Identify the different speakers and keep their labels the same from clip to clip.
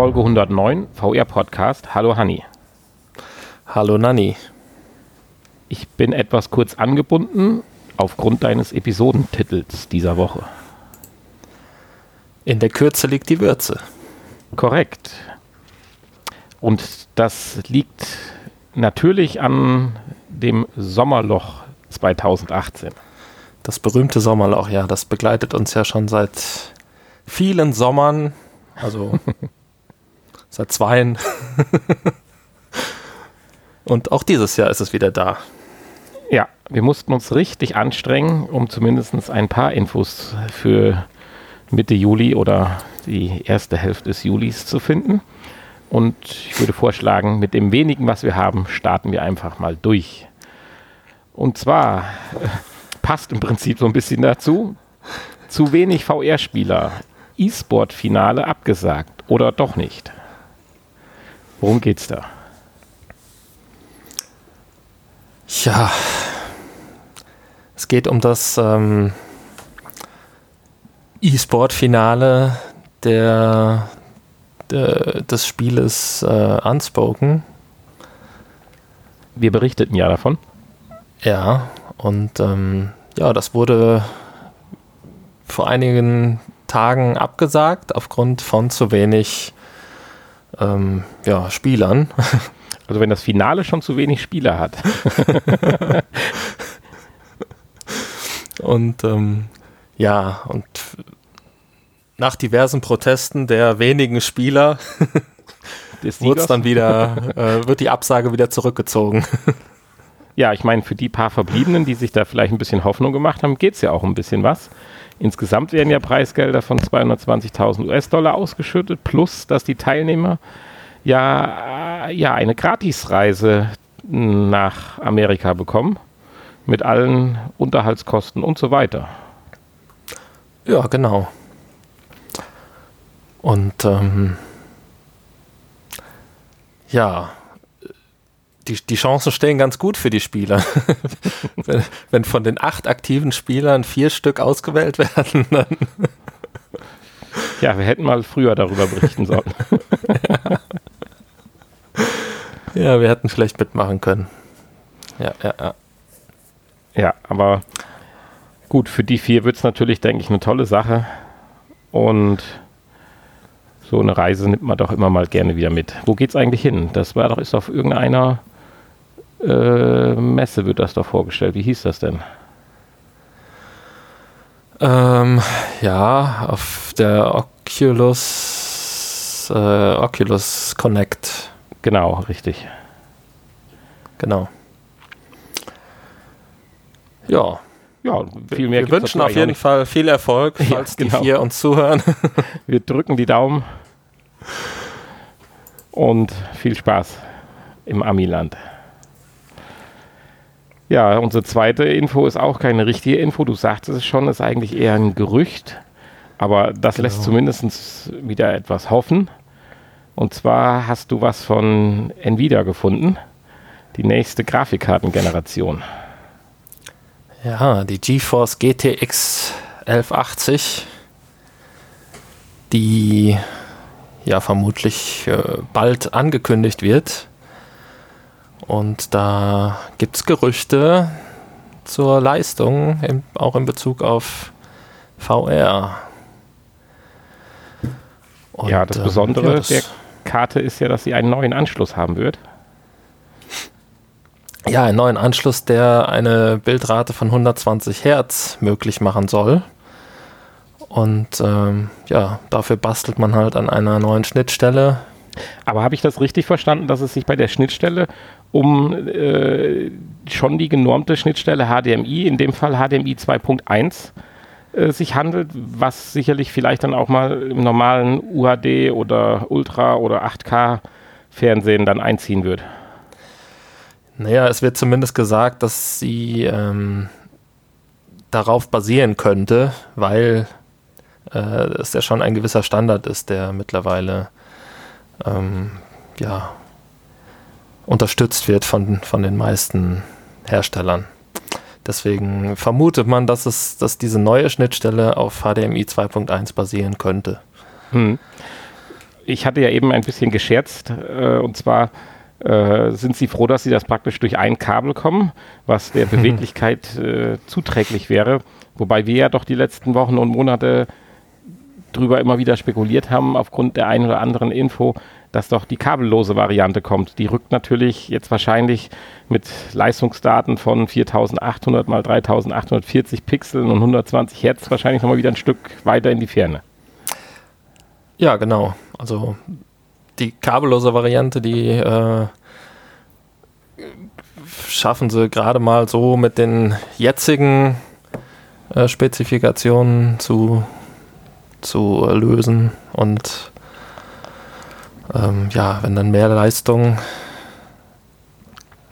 Speaker 1: Folge 109, VR Podcast. Hallo Hanni.
Speaker 2: Hallo Nanni.
Speaker 1: Ich bin etwas kurz angebunden aufgrund deines Episodentitels dieser Woche.
Speaker 2: In der Kürze liegt die Würze.
Speaker 1: Korrekt. Und das liegt natürlich an dem Sommerloch 2018.
Speaker 2: Das berühmte Sommerloch, ja, das begleitet uns ja schon seit vielen Sommern, also seit zweien. Und auch dieses Jahr ist es wieder da.
Speaker 1: Ja, wir mussten uns richtig anstrengen, um zumindest ein paar Infos für Mitte Juli oder die erste Hälfte des Julis zu finden. Und ich würde vorschlagen, mit dem wenigen, was wir haben, starten wir einfach mal durch. Und zwar äh, passt im Prinzip so ein bisschen dazu. Zu wenig VR-Spieler. E-Sport-Finale abgesagt oder doch nicht? Worum geht's da?
Speaker 2: Ja, es geht um das ähm, E-Sport-Finale der, der, des Spieles äh, Unspoken.
Speaker 1: Wir berichteten ja davon.
Speaker 2: Ja, und ähm, ja, das wurde vor einigen Tagen abgesagt aufgrund von zu wenig ähm, ja, Spielern.
Speaker 1: Also wenn das Finale schon zu wenig Spieler hat.
Speaker 2: und ähm, ja, und nach diversen Protesten der wenigen Spieler wird dann wieder, äh, wird die Absage wieder zurückgezogen.
Speaker 1: Ja, ich meine, für die paar Verbliebenen, die sich da vielleicht ein bisschen Hoffnung gemacht haben, geht es ja auch ein bisschen was. Insgesamt werden ja Preisgelder von 220.000 US-Dollar ausgeschüttet, plus dass die Teilnehmer ja, äh, ja eine Gratisreise nach Amerika bekommen mit allen Unterhaltskosten und so weiter.
Speaker 2: Ja, genau. Und ähm, ja, die, die Chancen stehen ganz gut für die Spieler. wenn, wenn, von den acht aktiven Spielern vier Stück ausgewählt werden, dann.
Speaker 1: Ja, wir hätten mal früher darüber berichten sollen.
Speaker 2: ja. ja, wir hätten vielleicht mitmachen können. Ja, ja, ja.
Speaker 1: Ja, aber gut, für die vier wird es natürlich, denke ich, eine tolle Sache. Und so eine Reise nimmt man doch immer mal gerne wieder mit. Wo geht's eigentlich hin? Das war doch, ist auf irgendeiner äh, Messe wird das doch vorgestellt. Wie hieß das denn?
Speaker 2: Ähm, ja, auf der Oculus, äh, Oculus Connect.
Speaker 1: Genau, richtig.
Speaker 2: Genau. Ja.
Speaker 1: Ja, viel mehr
Speaker 2: Wir wünschen auf jeden Fall viel Erfolg, falls ja, genau. die vier uns zuhören.
Speaker 1: Wir drücken die Daumen und viel Spaß im Amiland. Ja, unsere zweite Info ist auch keine richtige Info. Du sagtest es schon, ist eigentlich eher ein Gerücht. Aber das genau. lässt zumindest wieder etwas hoffen. Und zwar hast du was von Nvidia gefunden. Die nächste Grafikkartengeneration.
Speaker 2: Ja, die GeForce GTX 1180. Die ja vermutlich äh, bald angekündigt wird. Und da gibt es Gerüchte zur Leistung, im, auch in Bezug auf VR.
Speaker 1: Und, ja, das Besondere äh, ja, das der Karte ist ja, dass sie einen neuen Anschluss haben wird.
Speaker 2: Ja, einen neuen Anschluss, der eine Bildrate von 120 Hertz möglich machen soll. Und ähm, ja, dafür bastelt man halt an einer neuen Schnittstelle.
Speaker 1: Aber habe ich das richtig verstanden, dass es sich bei der Schnittstelle um äh, schon die genormte Schnittstelle HDMI, in dem Fall HDMI 2.1, äh, sich handelt, was sicherlich vielleicht dann auch mal im normalen UHD oder Ultra oder 8K Fernsehen dann einziehen wird.
Speaker 2: Naja, es wird zumindest gesagt, dass sie ähm, darauf basieren könnte, weil äh, es ja schon ein gewisser Standard ist, der mittlerweile ähm, ja, unterstützt wird von, von den meisten Herstellern. Deswegen vermutet man, dass es, dass diese neue Schnittstelle auf HDMI 2.1 basieren könnte. Hm.
Speaker 1: ich hatte ja eben ein bisschen gescherzt, äh, und zwar äh, sind Sie froh, dass Sie das praktisch durch ein Kabel kommen, was der Beweglichkeit äh, zuträglich wäre. Wobei wir ja doch die letzten Wochen und Monate drüber immer wieder spekuliert haben, aufgrund der einen oder anderen Info, dass doch die kabellose Variante kommt. Die rückt natürlich jetzt wahrscheinlich mit Leistungsdaten von 4800 mal 3840 Pixeln und 120 Hertz wahrscheinlich nochmal wieder ein Stück weiter in die Ferne.
Speaker 2: Ja, genau. Also die kabellose Variante, die äh, schaffen sie gerade mal so mit den jetzigen äh, Spezifikationen zu, zu lösen. Und ähm, ja, wenn dann mehr Leistung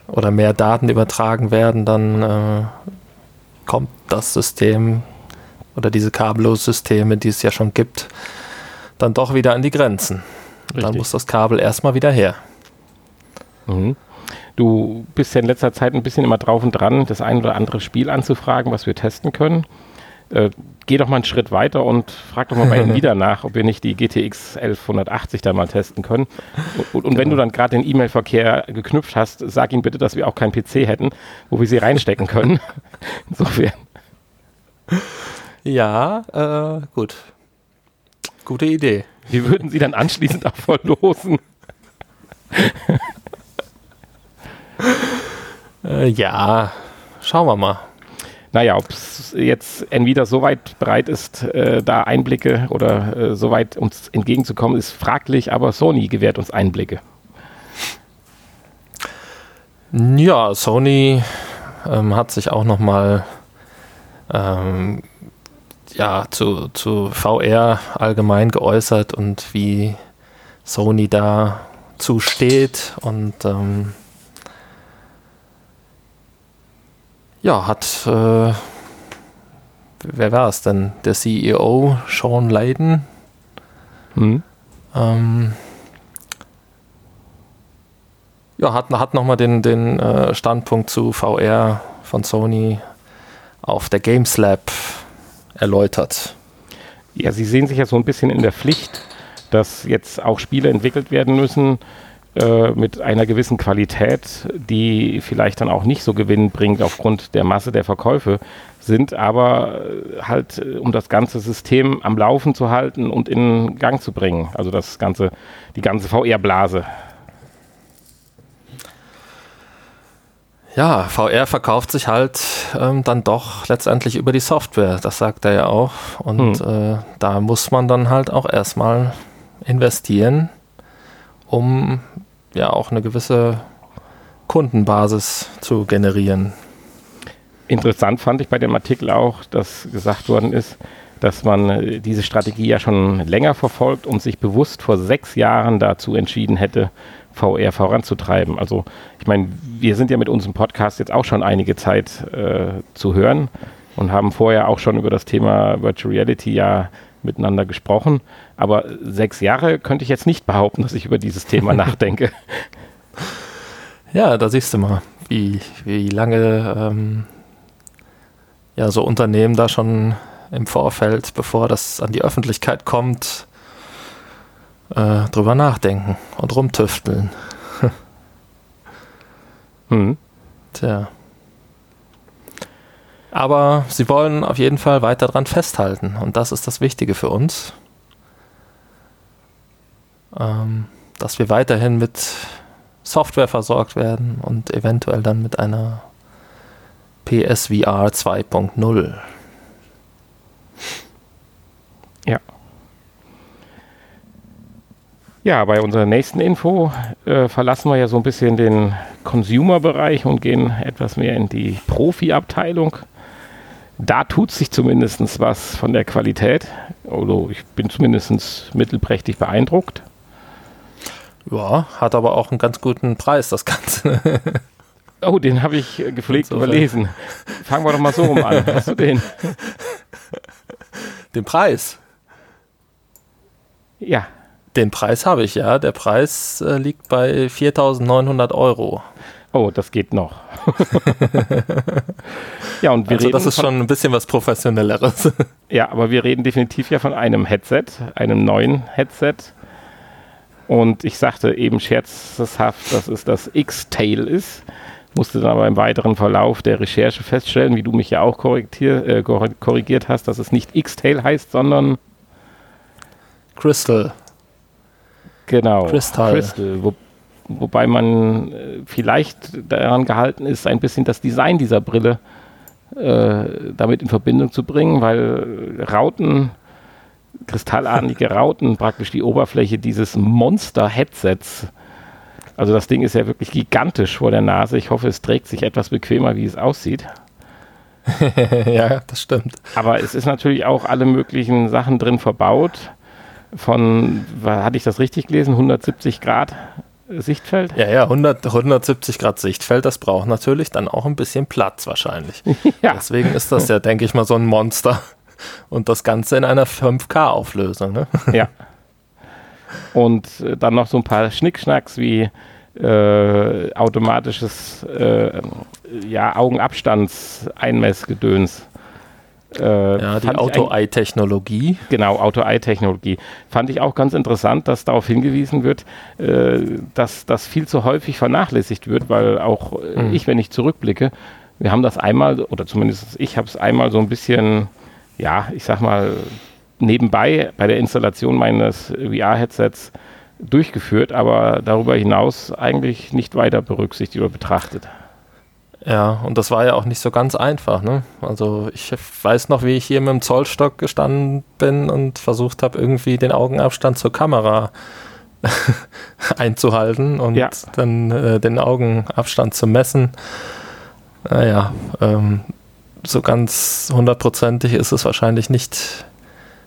Speaker 2: oder mehr Daten übertragen werden, dann äh, kommt das System oder diese Kabellose-Systeme, die es ja schon gibt, dann doch wieder an die Grenzen. Dann muss das Kabel erstmal wieder her.
Speaker 1: Mhm. Du bist ja in letzter Zeit ein bisschen immer drauf und dran, das ein oder andere Spiel anzufragen, was wir testen können. Äh, geh doch mal einen Schritt weiter und frag doch mal bei Nvidia nach, ob wir nicht die GTX 1180 da mal testen können. Und, und, und wenn du dann gerade den E-Mail-Verkehr geknüpft hast, sag ihnen bitte, dass wir auch keinen PC hätten, wo wir sie reinstecken können. Insofern.
Speaker 2: Ja, äh, gut. Gute Idee.
Speaker 1: Wir würden sie dann anschließend auch verlosen.
Speaker 2: äh, ja, schauen wir mal.
Speaker 1: Naja, ob es jetzt Nvidia so weit bereit ist, äh, da Einblicke oder äh, so weit uns entgegenzukommen, ist fraglich, aber Sony gewährt uns Einblicke.
Speaker 2: Ja, Sony ähm, hat sich auch nochmal ähm, ja, zu, zu VR allgemein geäußert und wie Sony da zusteht und ähm, ja, hat äh, wer war es denn? Der CEO Sean Layden. Hm. Ähm, ja, hat, hat nochmal den, den äh, Standpunkt zu VR von Sony auf der Games Lab erläutert.
Speaker 1: Ja, Sie sehen sich ja so ein bisschen in der Pflicht, dass jetzt auch Spiele entwickelt werden müssen äh, mit einer gewissen Qualität, die vielleicht dann auch nicht so gewinnbringend aufgrund der Masse der Verkäufe sind, aber äh, halt, äh, um das ganze System am Laufen zu halten und in Gang zu bringen. Also das ganze, die ganze VR-Blase.
Speaker 2: ja, VR verkauft sich halt ähm, dann doch letztendlich über die Software, das sagt er ja auch. Und hm. äh, da muss man dann halt auch erstmal investieren, um ja auch eine gewisse Kundenbasis zu generieren.
Speaker 1: Interessant fand ich bei dem Artikel auch, dass gesagt worden ist, dass man äh, diese Strategie ja schon länger verfolgt und sich bewusst vor sechs Jahren dazu entschieden hätte, VR voranzutreiben. Also ich meine, wir sind ja mit unserem Podcast jetzt auch schon einige Zeit äh, zu hören und haben vorher auch schon über das Thema Virtual Reality ja miteinander gesprochen. Aber sechs Jahre könnte ich jetzt nicht behaupten, dass ich über dieses Thema nachdenke.
Speaker 2: Ja, da siehst du mal, wie, wie lange ähm, ja, so Unternehmen da schon im Vorfeld, bevor das an die Öffentlichkeit kommt, äh, drüber nachdenken und rumtüfteln. hm. Tja. Aber sie wollen auf jeden Fall weiter dran festhalten und das ist das Wichtige für uns. Ähm, dass wir weiterhin mit Software versorgt werden und eventuell dann mit einer PSVR 2.0.
Speaker 1: Ja. Ja, bei unserer nächsten Info äh, verlassen wir ja so ein bisschen den Consumer-Bereich und gehen etwas mehr in die Profi-Abteilung. Da tut sich zumindest was von der Qualität. Also ich bin zumindest mittelprächtig beeindruckt.
Speaker 2: Ja, hat aber auch einen ganz guten Preis, das Ganze.
Speaker 1: oh, den habe ich gepflegt überlesen. Fangen wir doch mal so rum an. Hast du den?
Speaker 2: Den Preis?
Speaker 1: Ja.
Speaker 2: Den Preis habe ich, ja. Der Preis äh, liegt bei 4.900 Euro.
Speaker 1: Oh, das geht noch.
Speaker 2: ja, und wir also reden das ist schon ein bisschen was Professionelleres.
Speaker 1: ja, aber wir reden definitiv ja von einem Headset, einem neuen Headset. Und ich sagte eben scherzhaft, dass es das X-Tail ist. Musste dann aber im weiteren Verlauf der Recherche feststellen, wie du mich ja auch äh, korrigiert hast, dass es nicht X-Tail heißt, sondern
Speaker 2: Crystal.
Speaker 1: Genau.
Speaker 2: Crystal.
Speaker 1: Crystal. Wo, wobei man äh, vielleicht daran gehalten ist, ein bisschen das Design dieser Brille äh, damit in Verbindung zu bringen, weil Rauten kristallartige Rauten praktisch die Oberfläche dieses Monster-Headsets. Also das Ding ist ja wirklich gigantisch vor der Nase. Ich hoffe, es trägt sich etwas bequemer, wie es aussieht.
Speaker 2: ja, das stimmt.
Speaker 1: Aber es ist natürlich auch alle möglichen Sachen drin verbaut. Von, hatte ich das richtig gelesen? 170 Grad Sichtfeld?
Speaker 2: Ja, ja, 100, 170 Grad Sichtfeld, das braucht natürlich dann auch ein bisschen Platz wahrscheinlich. ja. Deswegen ist das ja, denke ich mal, so ein Monster. Und das Ganze in einer 5K-Auflösung. Ne?
Speaker 1: Ja. Und äh, dann noch so ein paar Schnickschnacks wie äh, automatisches äh, ja, Augenabstandseinmessgedöns.
Speaker 2: Äh, ja, die Auto-Eye-Technologie.
Speaker 1: Genau, Auto-Eye-Technologie. Fand ich auch ganz interessant, dass darauf hingewiesen wird, äh, dass das viel zu häufig vernachlässigt wird, weil auch mhm. ich, wenn ich zurückblicke, wir haben das einmal, oder zumindest ich habe es einmal so ein bisschen ja, ich sag mal, nebenbei bei der Installation meines VR-Headsets durchgeführt, aber darüber hinaus eigentlich nicht weiter berücksichtigt oder betrachtet.
Speaker 2: Ja, und das war ja auch nicht so ganz einfach. Ne? Also ich weiß noch, wie ich hier mit dem Zollstock gestanden bin und versucht habe, irgendwie den Augenabstand zur Kamera einzuhalten und ja. dann äh, den Augenabstand zu messen. Naja, ähm, so ganz hundertprozentig ist es wahrscheinlich nicht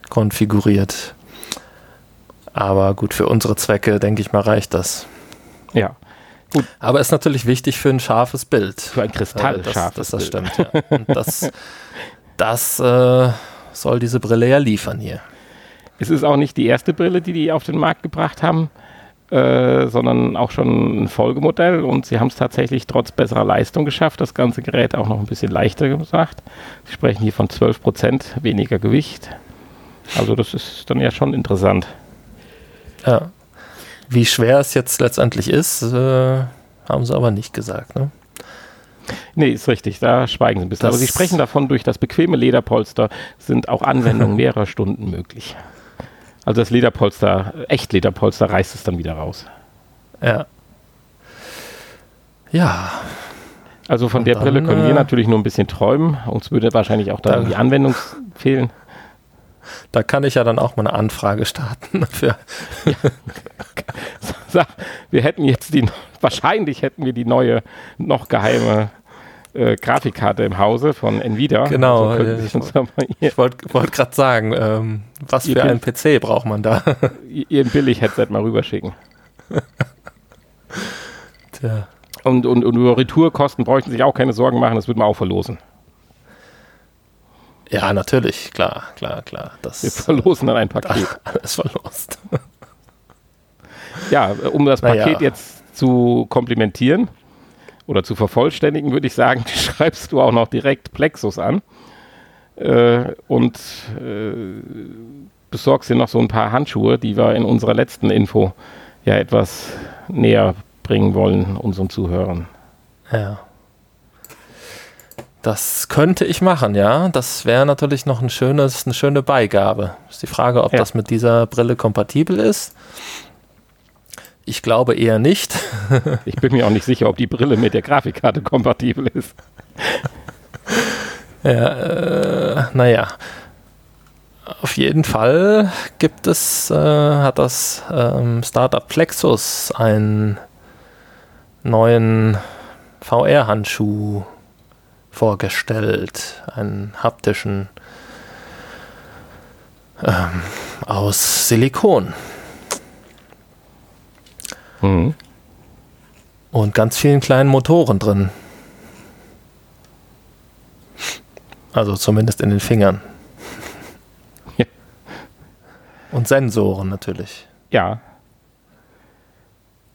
Speaker 2: konfiguriert. Aber gut, für unsere Zwecke, denke ich mal, reicht das.
Speaker 1: Ja.
Speaker 2: Gut. Aber ist natürlich wichtig für ein scharfes Bild.
Speaker 1: Für ein kristallscharfes
Speaker 2: das, das, das, das stimmt, ja. Und das, das äh, soll diese Brille ja liefern hier.
Speaker 1: Es ist auch nicht die erste Brille, die die auf den Markt gebracht haben. Äh, sondern auch schon ein Folgemodell und sie haben es tatsächlich trotz besserer Leistung geschafft, das ganze Gerät auch noch ein bisschen leichter gemacht. Sie sprechen hier von 12% weniger Gewicht. Also das ist dann ja schon interessant.
Speaker 2: Ja. Wie schwer es jetzt letztendlich ist, äh, haben sie aber nicht gesagt. Ne?
Speaker 1: Nee, ist richtig, da schweigen sie ein bisschen. Das aber sie sprechen davon, durch das bequeme Lederpolster sind auch Anwendungen mehrerer Stunden möglich. Also das Lederpolster, Echt-Lederpolster reißt es dann wieder raus.
Speaker 2: Ja. Ja.
Speaker 1: Also von Und der dann, Brille können wir äh, natürlich nur ein bisschen träumen. Uns würde wahrscheinlich auch da die Anwendung fehlen.
Speaker 2: Da kann ich ja dann auch mal eine Anfrage starten dafür.
Speaker 1: Ja. wir hätten jetzt die, wahrscheinlich hätten wir die neue, noch geheime äh, Grafikkarte im Hause von Nvidia.
Speaker 2: Genau. Also ich wollte wollt gerade sagen, ähm, was für einen PC braucht man da?
Speaker 1: Ihr Billig-Headset mal rüberschicken.
Speaker 2: Tja.
Speaker 1: Und, und, und über Retourkosten bräuchten sich auch keine Sorgen machen, das würde man auch verlosen.
Speaker 2: Ja, natürlich, klar, klar, klar.
Speaker 1: Das, Wir verlosen dann ein Paket.
Speaker 2: Alles verlost.
Speaker 1: ja, um das Paket naja. jetzt zu komplimentieren, oder zu vervollständigen, würde ich sagen, schreibst du auch noch direkt Plexus an äh, und äh, besorgst dir noch so ein paar Handschuhe, die wir in unserer letzten Info ja etwas näher bringen wollen unseren Zuhörern.
Speaker 2: Ja. Das könnte ich machen, ja. Das wäre natürlich noch ein schönes, eine schöne Beigabe. Ist die Frage, ob ja. das mit dieser Brille kompatibel ist. Ich glaube eher nicht.
Speaker 1: ich bin mir auch nicht sicher, ob die Brille mit der Grafikkarte kompatibel ist.
Speaker 2: ja, äh, naja. Auf jeden Fall gibt es, äh, hat das ähm, Startup Plexus einen neuen VR-Handschuh vorgestellt, einen haptischen ähm, aus Silikon. Mhm. Und ganz vielen kleinen Motoren drin. Also zumindest in den Fingern. Ja. Und Sensoren natürlich.
Speaker 1: Ja.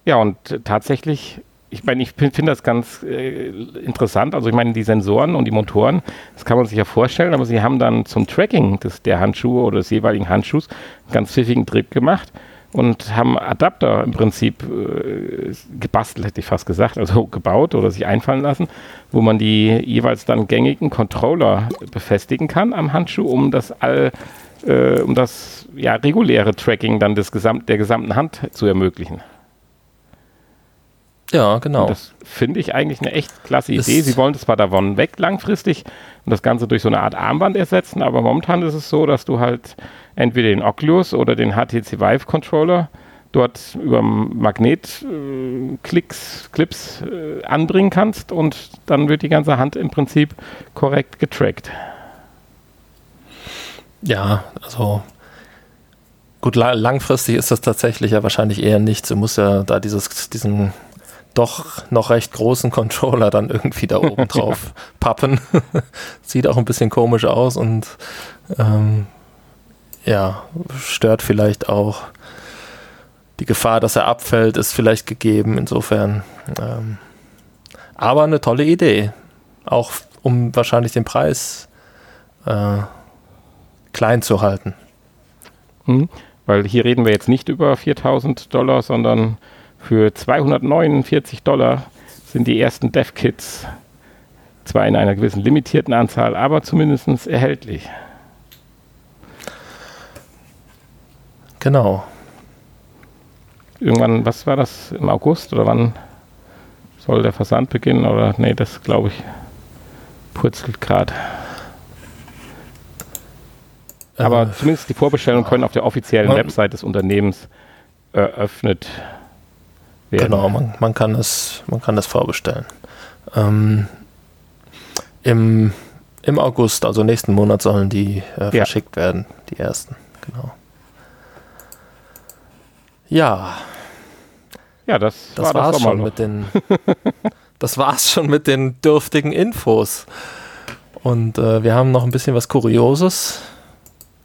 Speaker 1: Ja, und tatsächlich, ich meine, ich finde das ganz äh, interessant. Also ich meine, die Sensoren und die Motoren, das kann man sich ja vorstellen, aber sie haben dann zum Tracking des, der Handschuhe oder des jeweiligen Handschuhs einen ganz pfiffigen Trick gemacht und haben Adapter im Prinzip äh, gebastelt, hätte ich fast gesagt, also gebaut oder sich einfallen lassen, wo man die jeweils dann gängigen Controller befestigen kann am Handschuh, um das all, äh, um das ja, reguläre Tracking dann des Gesamt, der gesamten Hand zu ermöglichen.
Speaker 2: Ja, genau. Und
Speaker 1: das finde ich eigentlich eine echt klasse Idee. Sie wollen das zwar davon weg langfristig und das Ganze durch so eine Art Armband ersetzen, aber momentan ist es so, dass du halt entweder den Oculus oder den HTC Vive Controller dort über Magnetklicks, äh, Clips äh, anbringen kannst und dann wird die ganze Hand im Prinzip korrekt getrackt.
Speaker 2: Ja, also gut, langfristig ist das tatsächlich ja wahrscheinlich eher nichts. Du musst ja da dieses, diesen doch noch recht großen Controller dann irgendwie da oben drauf pappen. Sieht auch ein bisschen komisch aus und ähm, ja, stört vielleicht auch. Die Gefahr, dass er abfällt, ist vielleicht gegeben. Insofern. Ähm, aber eine tolle Idee. Auch um wahrscheinlich den Preis äh, klein zu halten.
Speaker 1: Hm, weil hier reden wir jetzt nicht über 4000 Dollar, sondern für 249 Dollar sind die ersten Dev-Kits zwar in einer gewissen limitierten Anzahl, aber zumindest erhältlich.
Speaker 2: Genau.
Speaker 1: Irgendwann, was war das, im August oder wann soll der Versand beginnen? Oder nee, das glaube ich purzelt gerade. Aber äh, zumindest die Vorbestellungen können auf der offiziellen Website des Unternehmens eröffnet werden
Speaker 2: werden. Genau, man, man, kann, es, man kann es vorbestellen. Ähm, im, Im August, also nächsten Monat, sollen die äh, ja. verschickt werden, die ersten. Genau. Ja.
Speaker 1: Ja, das,
Speaker 2: das war es schon mit den. das war's schon mit den dürftigen Infos. Und äh, wir haben noch ein bisschen was Kurioses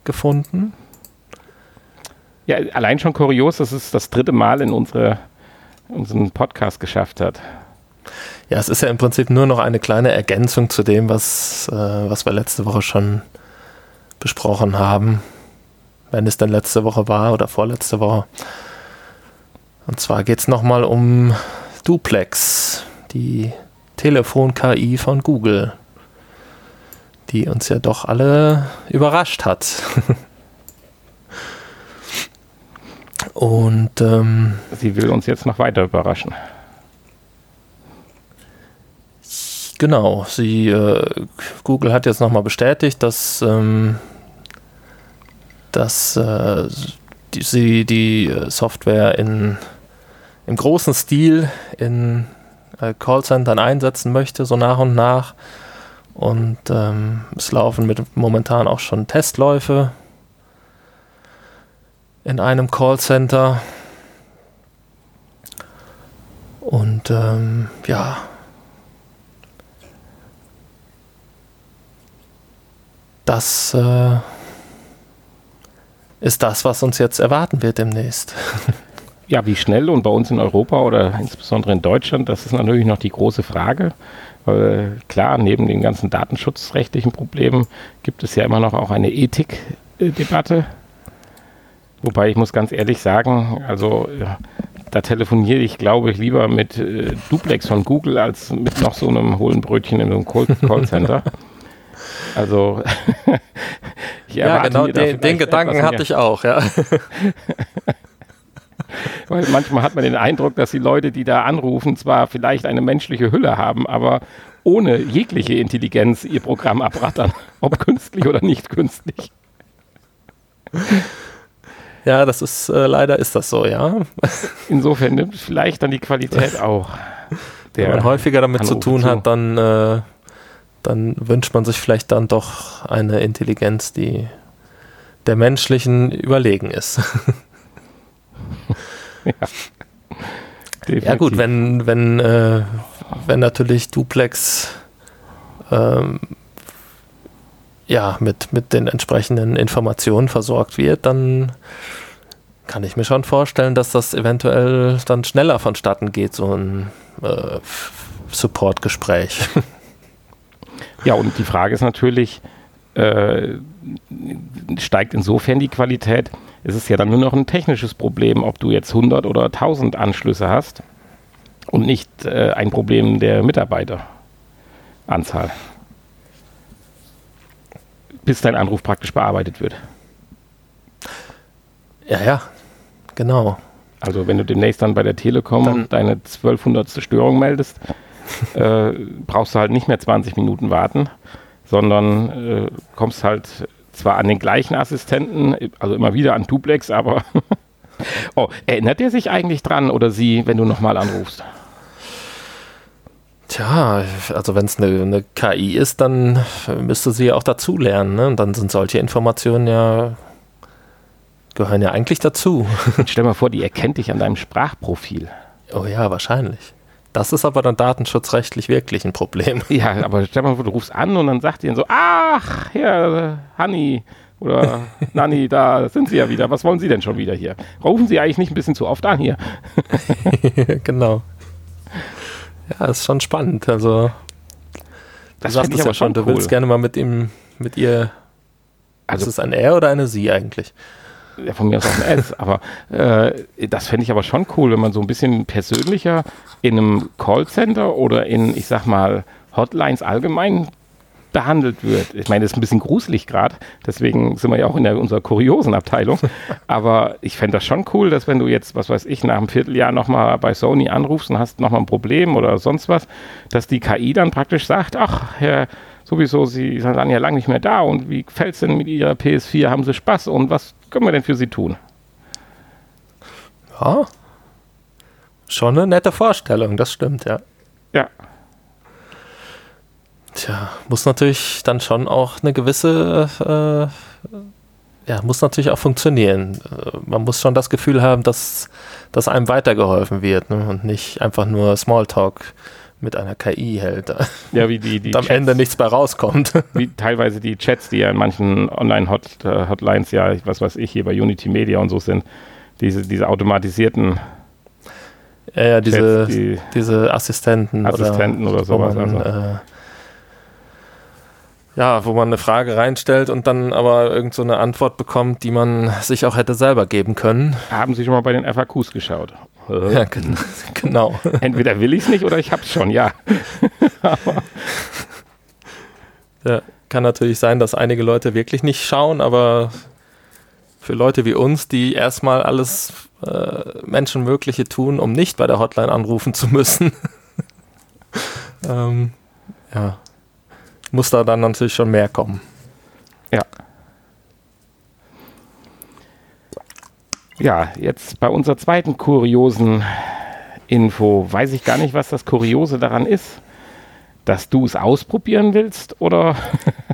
Speaker 2: gefunden.
Speaker 1: Ja, allein schon kurios, das ist das dritte Mal in unsere unseren Podcast geschafft hat.
Speaker 2: Ja, es ist ja im Prinzip nur noch eine kleine Ergänzung zu dem, was, äh, was wir letzte Woche schon besprochen haben. Wenn es denn letzte Woche war oder vorletzte Woche. Und zwar geht es nochmal um Duplex, die Telefon-KI von Google, die uns ja doch alle überrascht hat. Und ähm,
Speaker 1: sie will uns jetzt noch weiter überraschen.
Speaker 2: Genau, sie äh, Google hat jetzt nochmal bestätigt, dass, ähm, dass äh, die, sie die äh, Software in, im großen Stil in äh, Callcentern einsetzen möchte, so nach und nach. Und ähm, es laufen mit momentan auch schon Testläufe in einem Callcenter. Und ähm, ja. Das äh, ist das, was uns jetzt erwarten wird demnächst.
Speaker 1: Ja, wie schnell und bei uns in Europa oder insbesondere in Deutschland, das ist natürlich noch die große Frage. Weil klar, neben den ganzen datenschutzrechtlichen Problemen gibt es ja immer noch auch eine Ethikdebatte. Wobei ich muss ganz ehrlich sagen, also da telefoniere ich, glaube ich, lieber mit äh, Duplex von Google als mit noch so einem hohlen Brötchen in einem Call Callcenter. also
Speaker 2: ja, genau, den, den Gedanken hatte ich auch, ja.
Speaker 1: Weil manchmal hat man den Eindruck, dass die Leute, die da anrufen, zwar vielleicht eine menschliche Hülle haben, aber ohne jegliche Intelligenz ihr Programm abrattern, ob künstlich oder nicht künstlich.
Speaker 2: Ja, das ist äh, leider ist das so, ja.
Speaker 1: Insofern nimmt vielleicht dann die Qualität auch.
Speaker 2: Wenn man häufiger damit zu tun hat, dann, äh, dann wünscht man sich vielleicht dann doch eine Intelligenz, die der menschlichen überlegen ist. ja. ja gut, wenn, wenn, äh, wenn natürlich Duplex ähm, ja, mit, mit den entsprechenden Informationen versorgt wird, dann kann ich mir schon vorstellen, dass das eventuell dann schneller vonstatten geht, so ein äh, Support-Gespräch.
Speaker 1: Ja, und die Frage ist natürlich, äh, steigt insofern die Qualität, Es ist ja dann nur noch ein technisches Problem, ob du jetzt 100 oder 1000 Anschlüsse hast und nicht äh, ein Problem der Mitarbeiteranzahl. Bis dein Anruf praktisch bearbeitet wird.
Speaker 2: Ja, ja, genau.
Speaker 1: Also wenn du demnächst dann bei der Telekom dann deine 1200. Störung meldest, äh, brauchst du halt nicht mehr 20 Minuten warten, sondern äh, kommst halt zwar an den gleichen Assistenten, also immer wieder an Duplex, aber oh, erinnert er sich eigentlich dran oder sie, wenn du nochmal anrufst?
Speaker 2: Tja, also wenn es eine, eine, KI ist, dann müsste sie ja auch dazulernen. Ne? Und dann sind solche Informationen ja gehören ja eigentlich dazu.
Speaker 1: Stell mal vor, die erkennt dich an deinem Sprachprofil.
Speaker 2: Oh ja, wahrscheinlich. Das ist aber dann datenschutzrechtlich wirklich ein Problem.
Speaker 1: Ja, aber stell mal vor, du rufst an und dann sagt die so, ach, Herr Hanni oder Nanni, da sind Sie ja wieder. Was wollen Sie denn schon wieder hier? Rufen Sie eigentlich nicht ein bisschen zu oft an hier?
Speaker 2: genau. Ja, ist schon spannend. Also, du das sagst es ja schon, du willst gerne mal mit ihm, mit ihr. Also, ist es ein Er oder eine Sie eigentlich?
Speaker 1: ja, von mir aus auch ein S, aber äh, das fände ich aber schon cool, wenn man so ein bisschen persönlicher in einem Callcenter oder in, ich sag mal, Hotlines allgemein behandelt wird. Ich meine, das ist ein bisschen gruselig gerade, deswegen sind wir ja auch in der, unserer kuriosen Abteilung. Aber ich fände das schon cool, dass wenn du jetzt, was weiß ich, nach einem Vierteljahr nochmal bei Sony anrufst und hast nochmal ein Problem oder sonst was, dass die KI dann praktisch sagt, ach, Herr sowieso, Sie sind dann ja lange nicht mehr da und wie gefällt es denn mit Ihrer PS4? Haben Sie Spaß und was können wir denn für Sie tun?
Speaker 2: Ja, schon eine nette Vorstellung, das stimmt, ja.
Speaker 1: Ja.
Speaker 2: Tja, muss natürlich dann schon auch eine gewisse, äh, ja, muss natürlich auch funktionieren. Äh, man muss schon das Gefühl haben, dass, dass einem weitergeholfen wird ne? und nicht einfach nur Smalltalk mit einer KI hält.
Speaker 1: Ja, wie die, die
Speaker 2: und am Chats, Ende nichts bei rauskommt.
Speaker 1: Wie teilweise die Chats, die ja in manchen Online-Hotlines, äh, ja, was weiß ich, hier bei Unity Media und so sind, diese, diese automatisierten
Speaker 2: ja, ja diese, Chats, die diese Assistenten,
Speaker 1: Assistenten oder, oder sowas. Man, also. äh,
Speaker 2: ja, wo man eine Frage reinstellt und dann aber irgend so eine Antwort bekommt, die man sich auch hätte selber geben können.
Speaker 1: Haben Sie schon mal bei den FAQs geschaut?
Speaker 2: Ja, genau.
Speaker 1: Entweder will ich es nicht oder ich habe es schon, ja.
Speaker 2: ja. Kann natürlich sein, dass einige Leute wirklich nicht schauen, aber für Leute wie uns, die erstmal alles äh, Menschenmögliche tun, um nicht bei der Hotline anrufen zu müssen, ähm, ja, muss da dann natürlich schon mehr kommen.
Speaker 1: Ja. Ja, jetzt bei unserer zweiten kuriosen Info. Weiß ich gar nicht, was das Kuriose daran ist. Dass du es ausprobieren willst oder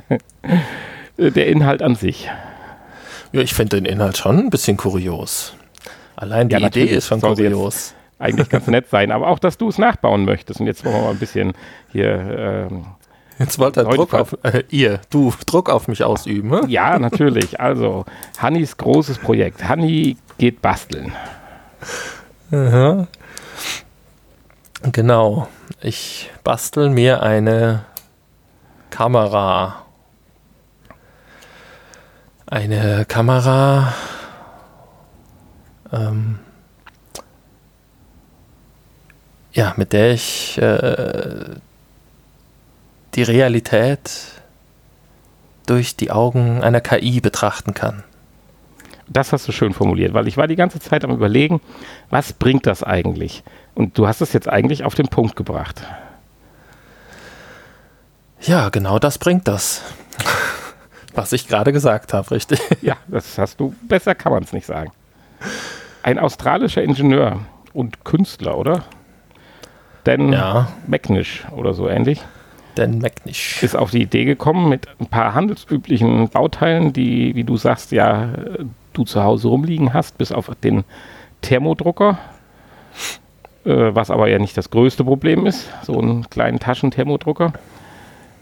Speaker 1: der Inhalt an sich?
Speaker 2: Ja, ich finde den Inhalt schon ein bisschen kurios. Allein die ja, Idee ist schon kurios.
Speaker 1: Eigentlich ganz nett sein, aber auch, dass du es nachbauen möchtest. Und jetzt wollen wir mal ein bisschen hier. Ähm,
Speaker 2: Jetzt wollt ihr Druck auf, äh, ihr, du, Druck auf mich ausüben. Ne?
Speaker 1: Ja, natürlich. Also, Hannis großes Projekt. Hanni geht basteln.
Speaker 2: Aha. Genau. Ich bastel mir eine Kamera. Eine Kamera. Ähm, ja, mit der ich äh, die Realität durch die Augen einer KI betrachten kann.
Speaker 1: Das hast du schön formuliert, weil ich war die ganze Zeit am Überlegen, was bringt das eigentlich? Und du hast es jetzt eigentlich auf den Punkt gebracht.
Speaker 2: Ja, genau das bringt das. Was ich gerade gesagt habe, richtig?
Speaker 1: Ja, das hast du. Besser kann man es nicht sagen. Ein australischer Ingenieur und Künstler, oder? Dan ja. McNish oder so ähnlich.
Speaker 2: Dan McNish.
Speaker 1: Ist auf die Idee gekommen mit ein paar handelsüblichen Bauteilen, die, wie du sagst, ja du zu Hause rumliegen hast, bis auf den Thermodrucker, äh, was aber ja nicht das größte Problem ist, so einen kleinen Taschenthermodrucker,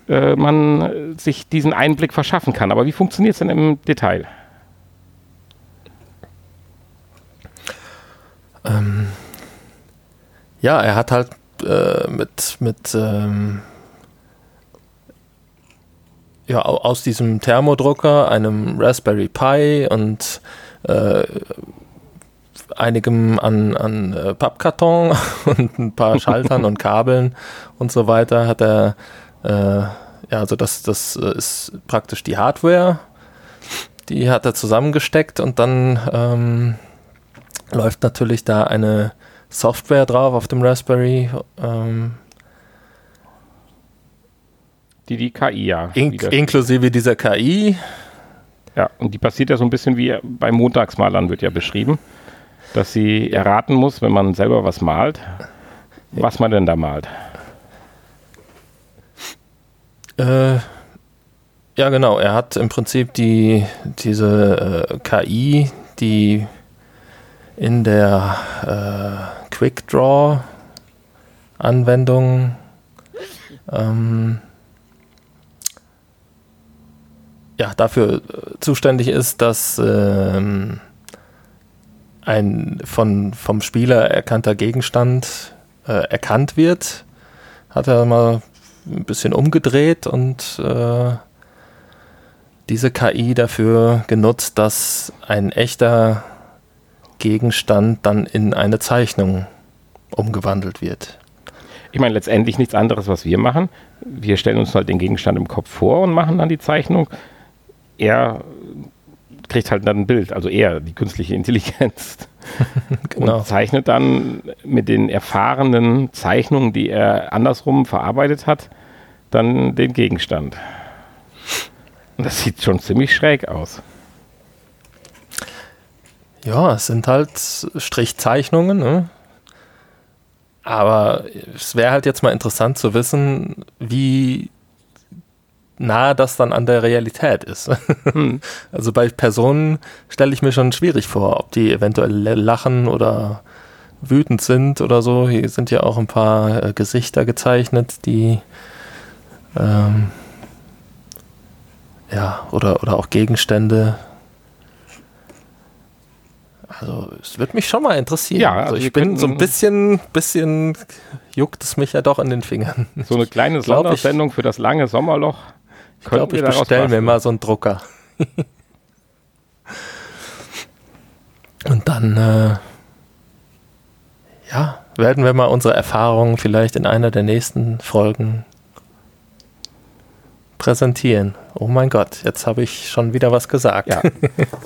Speaker 1: äh, man sich diesen Einblick verschaffen kann. Aber wie funktioniert es denn im Detail?
Speaker 2: Ähm, ja, er hat halt äh, mit, mit ähm, ja, aus diesem Thermodrucker, einem Raspberry Pi und äh, einigem an, an äh, Pappkarton und ein paar Schaltern und Kabeln und so weiter hat er, äh, ja, also das, das ist praktisch die Hardware, die hat er zusammengesteckt und dann ähm, läuft natürlich da eine Software drauf auf dem Raspberry. Ähm,
Speaker 1: die die KI ja.
Speaker 2: In, inklusive dieser KI.
Speaker 1: Ja, und die passiert ja so ein bisschen wie bei Montagsmalern wird ja beschrieben dass sie erraten muss, wenn man selber was malt, was man denn da malt.
Speaker 2: Äh, ja, genau. Er hat im Prinzip die, diese äh, KI, die in der äh, Quick Draw Anwendung ähm, ja, dafür zuständig ist, dass ähm, ein von, vom Spieler erkannter Gegenstand äh, erkannt wird, hat er mal ein bisschen umgedreht und äh, diese KI dafür genutzt, dass ein echter Gegenstand dann in eine Zeichnung umgewandelt wird.
Speaker 1: Ich meine, letztendlich nichts anderes, was wir machen. Wir stellen uns halt den Gegenstand im Kopf vor und machen dann die Zeichnung. Er kriegt halt dann ein Bild, also er, die künstliche Intelligenz. genau. Und zeichnet dann mit den erfahrenen Zeichnungen, die er andersrum verarbeitet hat, dann den Gegenstand. Und das sieht schon ziemlich schräg aus.
Speaker 2: Ja, es sind halt Strichzeichnungen, ne? Aber es wäre halt jetzt mal interessant zu wissen, wie nah das dann an der Realität ist. Hm. Also bei Personen stelle ich mir schon schwierig vor, ob die eventuell lachen oder wütend sind oder so. Hier sind ja auch ein paar äh, Gesichter gezeichnet, die ähm, ja, oder, oder auch Gegenstände. Also es würde mich schon mal interessieren. Ja, also, also ich bin so ein bisschen, bisschen juckt es mich ja doch in den Fingern.
Speaker 1: So eine kleine Sondersendung für das lange Sommerloch.
Speaker 2: Ich glaube, ich bestelle mir mal so einen Drucker. Und dann, äh, ja, werden wir mal unsere Erfahrungen vielleicht in einer der nächsten Folgen präsentieren. Oh mein Gott, jetzt habe ich schon wieder was gesagt.
Speaker 1: Ja.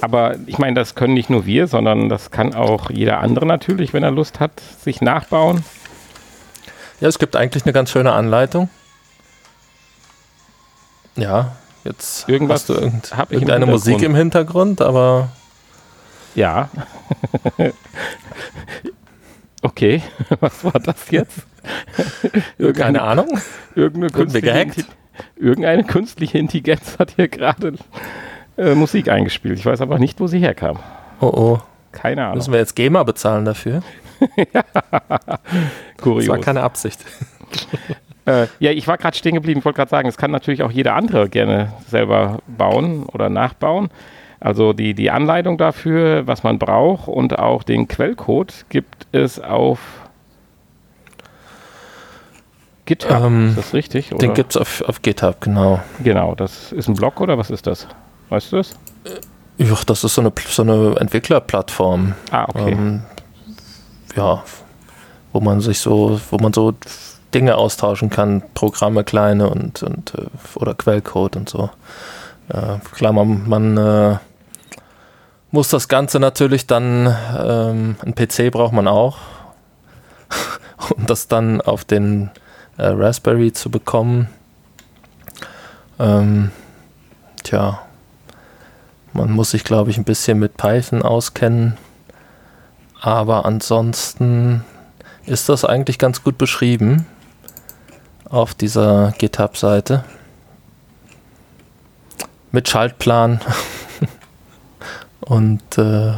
Speaker 1: Aber ich meine, das können nicht nur wir, sondern das kann auch jeder andere natürlich, wenn er Lust hat, sich nachbauen.
Speaker 2: Ja, es gibt eigentlich eine ganz schöne Anleitung. Ja, jetzt
Speaker 1: Irgendwas
Speaker 2: hast du irgend, hab irgendeine im Musik im Hintergrund, aber.
Speaker 1: Ja. okay, was war das jetzt?
Speaker 2: Keine Ahnung.
Speaker 1: Irgendeine künstliche, irgendeine künstliche Intelligenz hat hier gerade äh, Musik eingespielt. Ich weiß aber nicht, wo sie herkam.
Speaker 2: Oh oh.
Speaker 1: Keine Ahnung.
Speaker 2: Müssen wir jetzt GEMA bezahlen dafür? ja. Kurios. Das war keine Absicht.
Speaker 1: Äh, ja, ich war gerade stehen geblieben, ich wollte gerade sagen, es kann natürlich auch jeder andere gerne selber bauen oder nachbauen. Also die, die Anleitung dafür, was man braucht und auch den Quellcode gibt es auf
Speaker 2: GitHub. Ähm, ist das richtig?
Speaker 1: Oder? Den gibt es auf, auf GitHub, genau. Genau, das ist ein Blog oder was ist das? Weißt du das?
Speaker 2: Ja, das ist so eine, so eine Entwicklerplattform.
Speaker 1: Ah, okay. Ähm,
Speaker 2: ja, wo man sich so, wo man so Dinge austauschen kann, Programme kleine und, und äh, oder Quellcode und so. Äh, klar, man, man äh, muss das Ganze natürlich dann, ähm, ein PC braucht man auch, um das dann auf den äh, Raspberry zu bekommen. Ähm, tja, man muss sich, glaube ich, ein bisschen mit Python auskennen. Aber ansonsten ist das eigentlich ganz gut beschrieben auf dieser GitHub-Seite. Mit Schaltplan. Und äh,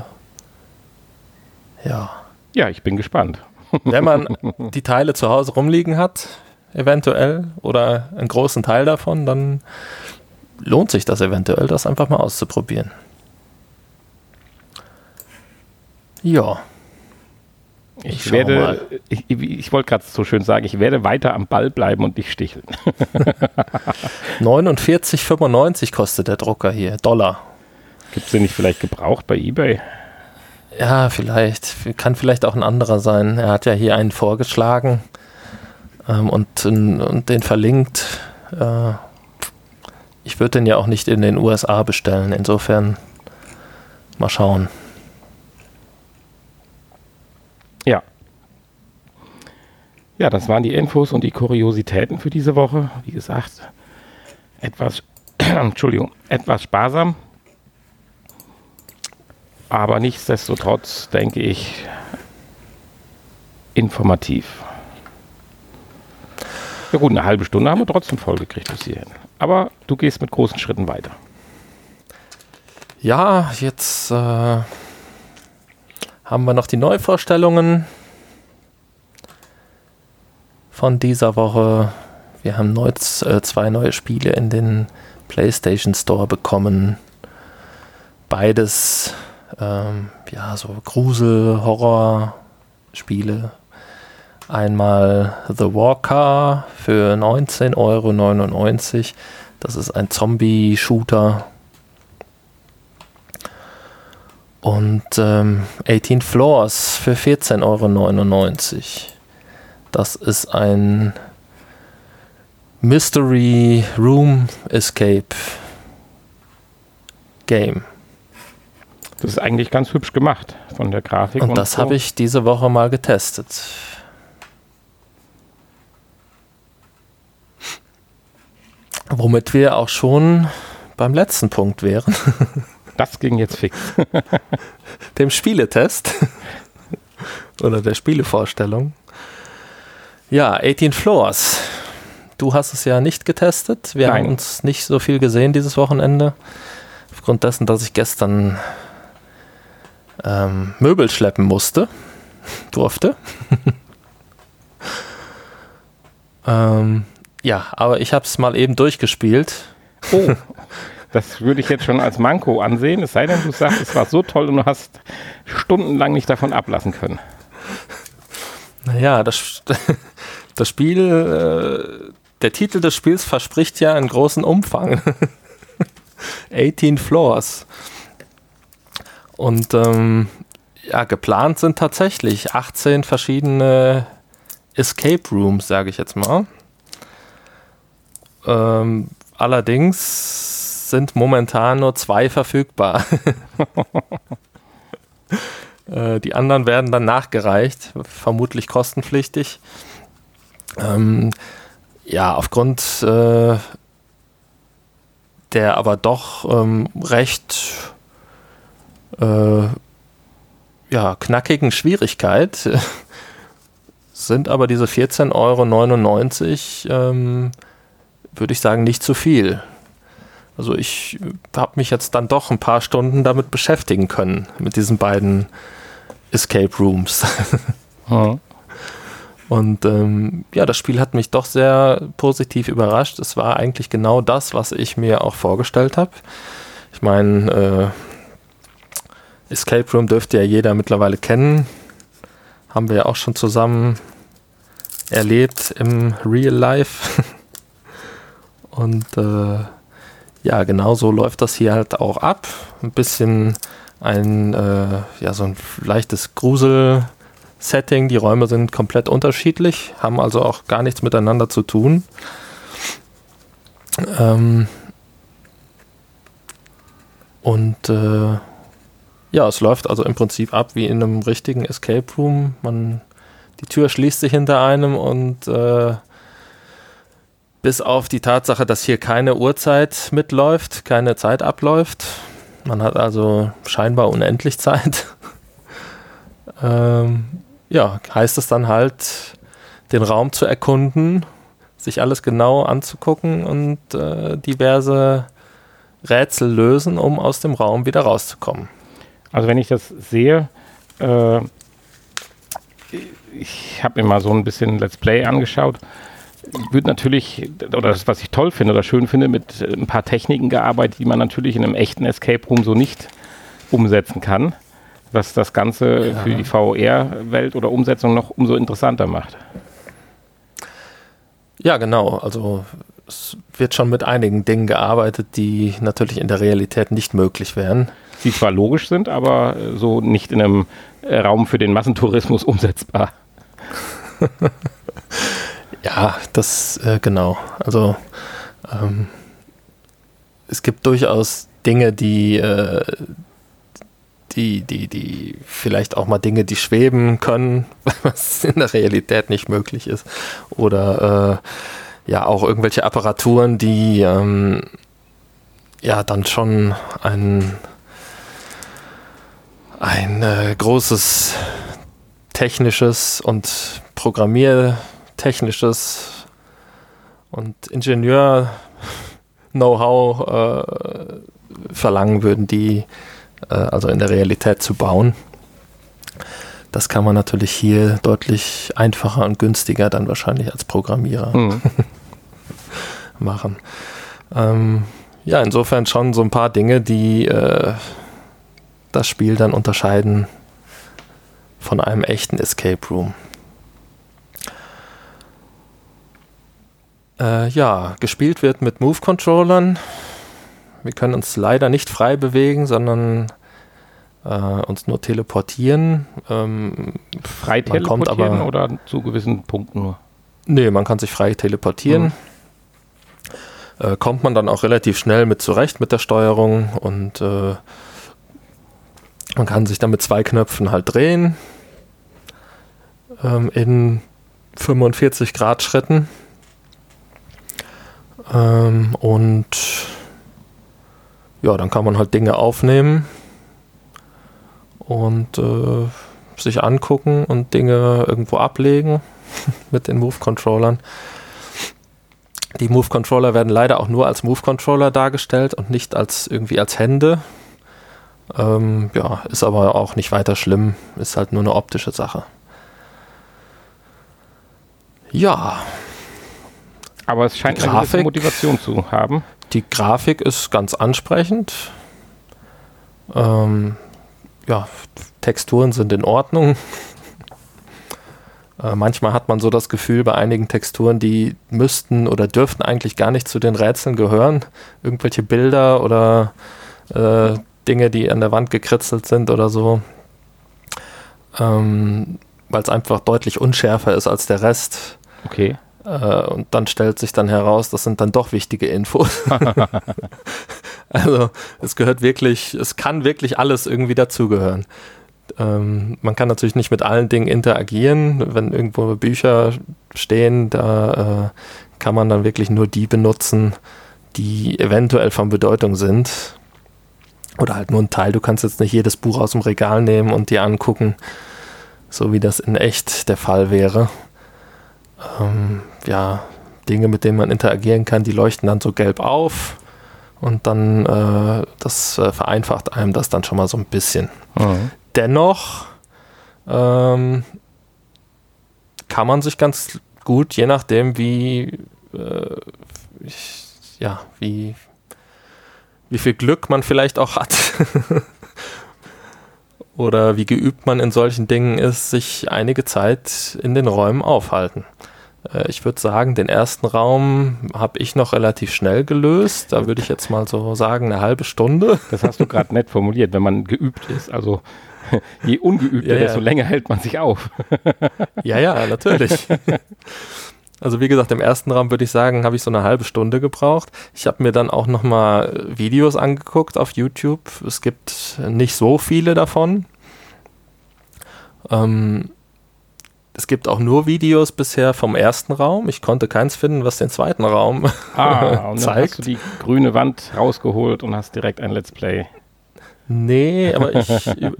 Speaker 2: ja.
Speaker 1: Ja, ich bin gespannt.
Speaker 2: Wenn man die Teile zu Hause rumliegen hat, eventuell, oder einen großen Teil davon, dann lohnt sich das eventuell, das einfach mal auszuprobieren.
Speaker 1: Ja. Ich, ich werde, ich, ich wollte gerade so schön sagen, ich werde weiter am Ball bleiben und dich sticheln.
Speaker 2: 49,95 kostet der Drucker hier, Dollar.
Speaker 1: Gibt es den nicht vielleicht gebraucht bei eBay?
Speaker 2: Ja, vielleicht. Kann vielleicht auch ein anderer sein. Er hat ja hier einen vorgeschlagen ähm, und, und den verlinkt. Äh, ich würde den ja auch nicht in den USA bestellen. Insofern mal schauen.
Speaker 1: Ja. Ja, das waren die Infos und die Kuriositäten für diese Woche. Wie gesagt, etwas, Entschuldigung, etwas sparsam. Aber nichtsdestotrotz denke ich informativ. Ja gut, eine halbe Stunde haben wir trotzdem vollgekriegt bis hierhin. Aber du gehst mit großen Schritten weiter.
Speaker 2: Ja, jetzt äh, haben wir noch die Neuvorstellungen von dieser Woche. Wir haben neu, äh, zwei neue Spiele in den PlayStation Store bekommen. Beides, ähm, ja, so Grusel-Horror-Spiele. Einmal The Walker für 19,99 Euro. Das ist ein Zombie-Shooter. Und ähm, 18 Floors für 14,99 Euro. Das ist ein Mystery Room Escape Game.
Speaker 1: Das ist eigentlich ganz hübsch gemacht von der Grafik.
Speaker 2: Und, und das so. habe ich diese Woche mal getestet. Womit wir auch schon beim letzten Punkt wären.
Speaker 1: Das ging jetzt fix.
Speaker 2: Dem Spieletest. Oder der Spielevorstellung. Ja, 18 Floors. Du hast es ja nicht getestet. Wir Nein. haben uns nicht so viel gesehen dieses Wochenende. Aufgrund dessen, dass ich gestern ähm, Möbel schleppen musste. Durfte. ähm, ja, aber ich habe es mal eben durchgespielt.
Speaker 1: Oh, das würde ich jetzt schon als Manko ansehen, es sei denn, du sagst, es war so toll und du hast stundenlang nicht davon ablassen können.
Speaker 2: Naja, das, das Spiel, äh, der Titel des Spiels verspricht ja einen großen Umfang. 18 Floors. Und ähm, ja, geplant sind tatsächlich 18 verschiedene Escape Rooms, sage ich jetzt mal. Ähm, allerdings sind momentan nur zwei verfügbar. äh, die anderen werden dann nachgereicht, vermutlich kostenpflichtig. Ähm, ja, aufgrund äh, der aber doch ähm, recht äh, ja, knackigen Schwierigkeit sind aber diese 14,99 Euro ähm, würde ich sagen, nicht zu viel. Also ich habe mich jetzt dann doch ein paar Stunden damit beschäftigen können, mit diesen beiden Escape Rooms. Ja. Und ähm, ja, das Spiel hat mich doch sehr positiv überrascht. Es war eigentlich genau das, was ich mir auch vorgestellt habe. Ich meine, äh, Escape Room dürfte ja jeder mittlerweile kennen. Haben wir ja auch schon zusammen erlebt im Real Life. Und äh, ja, genau so läuft das hier halt auch ab. Ein bisschen ein, äh, ja, so ein leichtes Grusel-Setting. Die Räume sind komplett unterschiedlich, haben also auch gar nichts miteinander zu tun. Ähm und äh, ja, es läuft also im Prinzip ab wie in einem richtigen Escape Room. Man, die Tür schließt sich hinter einem und äh, bis auf die Tatsache, dass hier keine Uhrzeit mitläuft, keine Zeit abläuft. Man hat also scheinbar unendlich Zeit. ähm, ja, heißt es dann halt, den Raum zu erkunden, sich alles genau anzugucken und äh, diverse Rätsel lösen, um aus dem Raum wieder rauszukommen.
Speaker 1: Also wenn ich das sehe, äh, ich habe mir mal so ein bisschen Let's Play angeschaut wird natürlich, oder das, was ich toll finde oder schön finde, mit ein paar Techniken gearbeitet, die man natürlich in einem echten Escape Room so nicht umsetzen kann, was das Ganze ja. für die VR-Welt oder Umsetzung noch umso interessanter macht.
Speaker 2: Ja, genau. Also es wird schon mit einigen Dingen gearbeitet, die natürlich in der Realität nicht möglich wären.
Speaker 1: die zwar logisch sind, aber so nicht in einem Raum für den Massentourismus umsetzbar.
Speaker 2: ja, das äh, genau. Also ähm, es gibt durchaus Dinge, die, äh, die, die, die vielleicht auch mal Dinge, die schweben können, was in der Realität nicht möglich ist. Oder äh, ja, auch irgendwelche Apparaturen, die ähm, ja dann schon ein, ein äh, großes technisches und programmiertechnisches und Ingenieur Know-how äh, verlangen würden, die also in der Realität zu bauen. Das kann man natürlich hier deutlich einfacher und günstiger dann wahrscheinlich als Programmierer mhm. machen. Ähm, ja, insofern schon so ein paar Dinge, die äh, das Spiel dann unterscheiden von einem echten Escape Room. Äh, ja, gespielt wird mit Move-Controllern. Wir können uns leider nicht frei bewegen, sondern äh, uns nur teleportieren.
Speaker 1: Ähm, frei teleportieren aber, oder zu gewissen Punkten nur?
Speaker 2: Nee, man kann sich frei teleportieren. Mhm. Äh, kommt man dann auch relativ schnell mit zurecht mit der Steuerung und äh, man kann sich dann mit zwei Knöpfen halt drehen ähm, in 45 Grad Schritten. Ähm, und ja, dann kann man halt Dinge aufnehmen und äh, sich angucken und Dinge irgendwo ablegen mit den Move-Controllern. Die Move-Controller werden leider auch nur als Move-Controller dargestellt und nicht als irgendwie als Hände. Ähm, ja, ist aber auch nicht weiter schlimm, ist halt nur eine optische Sache. Ja.
Speaker 1: Aber es scheint
Speaker 2: Grafik, eine
Speaker 1: Motivation zu haben.
Speaker 2: Die Grafik ist ganz ansprechend. Ähm, ja, Texturen sind in Ordnung. Äh, manchmal hat man so das Gefühl bei einigen Texturen, die müssten oder dürften eigentlich gar nicht zu den Rätseln gehören. Irgendwelche Bilder oder äh, Dinge, die an der Wand gekritzelt sind oder so. Ähm, Weil es einfach deutlich unschärfer ist als der Rest.
Speaker 1: Okay.
Speaker 2: Äh, und dann stellt sich dann heraus, das sind dann doch wichtige Infos. also es gehört wirklich, es kann wirklich alles irgendwie dazugehören. Ähm, man kann natürlich nicht mit allen Dingen interagieren. Wenn irgendwo Bücher stehen, da äh, kann man dann wirklich nur die benutzen, die eventuell von Bedeutung sind. Oder halt nur ein Teil. Du kannst jetzt nicht jedes Buch aus dem Regal nehmen und dir angucken, so wie das in echt der Fall wäre ähm, ja, Dinge, mit denen man interagieren kann, die leuchten dann so gelb auf und dann äh, das äh, vereinfacht einem das dann schon mal so ein bisschen. Mhm. Dennoch ähm, kann man sich ganz gut, je nachdem wie äh, ich, ja, wie, wie viel Glück man vielleicht auch hat oder wie geübt man in solchen Dingen ist, sich einige Zeit in den Räumen aufhalten. Äh, ich würde sagen, den ersten Raum habe ich noch relativ schnell gelöst. Da würde ich jetzt mal so sagen, eine halbe Stunde.
Speaker 1: Das hast du gerade nett formuliert, wenn man geübt ist. Also je ungeübter, ja, desto ja. länger hält man sich auf.
Speaker 2: ja, ja, natürlich. Also wie gesagt, im ersten Raum würde ich sagen, habe ich so eine halbe Stunde gebraucht. Ich habe mir dann auch noch mal Videos angeguckt auf YouTube. Es gibt nicht so viele davon. Ähm, es gibt auch nur Videos bisher vom ersten Raum. Ich konnte keins finden, was den zweiten Raum
Speaker 1: ah, und dann hast du die grüne Wand rausgeholt und hast direkt ein Let's Play.
Speaker 2: Nee, aber ich,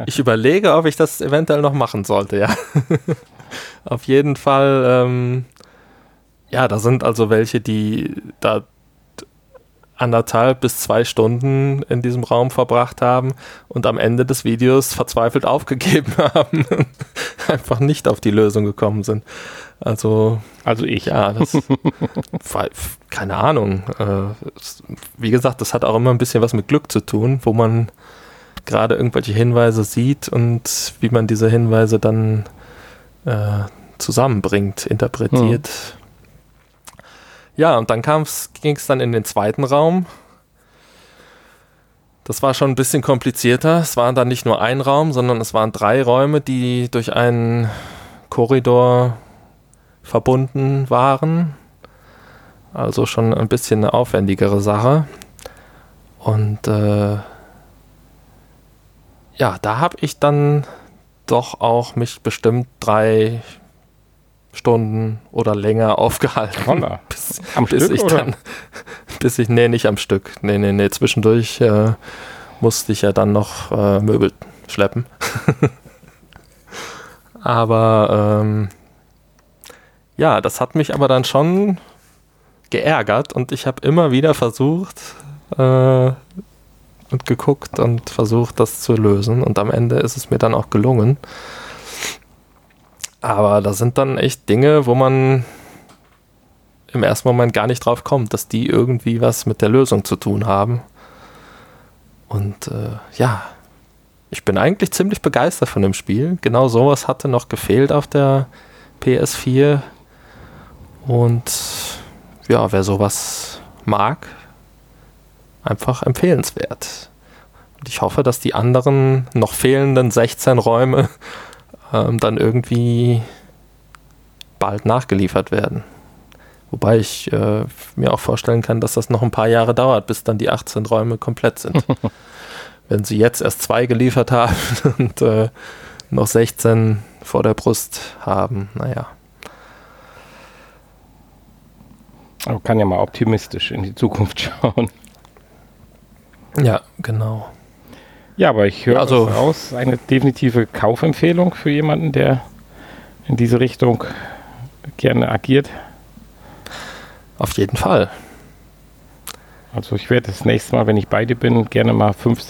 Speaker 2: ich überlege, ob ich das eventuell noch machen sollte, ja. Auf jeden Fall, ähm, ja, da sind also welche, die da anderthalb bis zwei Stunden in diesem Raum verbracht haben und am Ende des Videos verzweifelt aufgegeben haben und einfach nicht auf die Lösung gekommen sind. Also,
Speaker 1: also ich.
Speaker 2: Ja, das, keine Ahnung. Äh, wie gesagt, das hat auch immer ein bisschen was mit Glück zu tun, wo man gerade irgendwelche Hinweise sieht und wie man diese Hinweise dann äh, zusammenbringt, interpretiert. Ja, und dann ging es dann in den zweiten Raum. Das war schon ein bisschen komplizierter. Es war dann nicht nur ein Raum, sondern es waren drei Räume, die durch einen Korridor verbunden waren. Also schon ein bisschen eine aufwendigere Sache. Und äh, ja, da habe ich dann doch auch mich bestimmt drei Stunden oder länger aufgehalten.
Speaker 1: Holla.
Speaker 2: Bis,
Speaker 1: Am
Speaker 2: bis
Speaker 1: Stück,
Speaker 2: ich
Speaker 1: oder?
Speaker 2: dann, bis ich, nee, nicht am Stück. Nee, nee, nee, zwischendurch äh, musste ich ja dann noch äh, Möbel schleppen. aber ähm, ja, das hat mich aber dann schon geärgert und ich habe immer wieder versucht äh, und geguckt und versucht, das zu lösen und am Ende ist es mir dann auch gelungen. Aber da sind dann echt Dinge, wo man im ersten Moment gar nicht drauf kommt, dass die irgendwie was mit der Lösung zu tun haben. Und äh, ja, ich bin eigentlich ziemlich begeistert von dem Spiel. Genau sowas hatte noch gefehlt auf der PS4. Und ja, wer sowas mag, einfach empfehlenswert. Und ich hoffe, dass die anderen noch fehlenden 16 Räume ähm, dann irgendwie bald nachgeliefert werden. Wobei ich äh, mir auch vorstellen kann, dass das noch ein paar Jahre dauert, bis dann die 18 Räume komplett sind. Wenn sie jetzt erst zwei geliefert haben und äh, noch 16 vor der Brust haben, naja.
Speaker 1: Man kann ja mal optimistisch in die Zukunft schauen.
Speaker 2: Ja, genau.
Speaker 1: Ja, aber ich höre
Speaker 2: Also-
Speaker 1: aus, eine definitive Kaufempfehlung für jemanden, der in diese Richtung gerne agiert.
Speaker 2: Auf jeden Fall.
Speaker 1: Also ich werde das nächste Mal, wenn ich bei dir bin, gerne mal fünf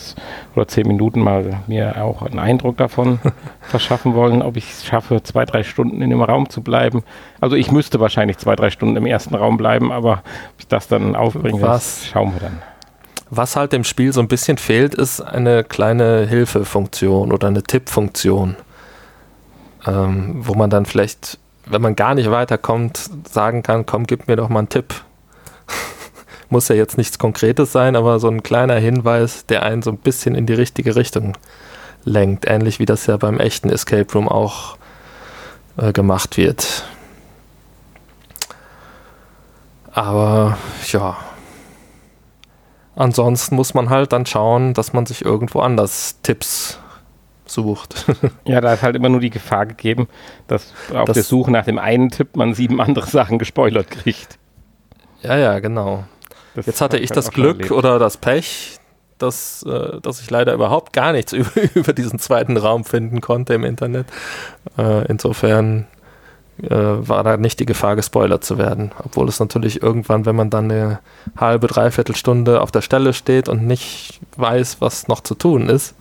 Speaker 1: oder zehn Minuten mal mir auch einen Eindruck davon verschaffen wollen, ob ich es schaffe, zwei, drei Stunden in dem Raum zu bleiben. Also ich müsste wahrscheinlich zwei, drei Stunden im ersten Raum bleiben, aber ob ich das dann aufbringe,
Speaker 2: Was?
Speaker 1: das schauen wir dann.
Speaker 2: Was halt dem Spiel so ein bisschen fehlt, ist eine kleine Hilfefunktion oder eine Tippfunktion, ähm, wo man dann vielleicht, wenn man gar nicht weiterkommt, sagen kann, komm, gib mir doch mal einen Tipp. Muss ja jetzt nichts Konkretes sein, aber so ein kleiner Hinweis, der einen so ein bisschen in die richtige Richtung lenkt, ähnlich wie das ja beim echten Escape Room auch äh, gemacht wird. Aber ja, Ansonsten muss man halt dann schauen, dass man sich irgendwo anders Tipps sucht.
Speaker 1: Ja, da ist halt immer nur die Gefahr gegeben, dass auf
Speaker 2: Das-
Speaker 1: der Suche nach dem einen Tipp man sieben andere Sachen gespoilert kriegt.
Speaker 2: ja, ja, genau.
Speaker 1: Das
Speaker 2: Jetzt hatte ich das Glück
Speaker 1: erlebt.
Speaker 2: oder das Pech, dass, äh, dass ich leider überhaupt gar nichts über, über diesen zweiten Raum finden konnte im Internet. Äh, insofern äh, war da nicht die Gefahr, gespoilert zu werden. Obwohl es natürlich irgendwann, wenn man dann eine halbe, dreiviertel Stunde auf der Stelle steht und nicht weiß, was noch zu tun ist,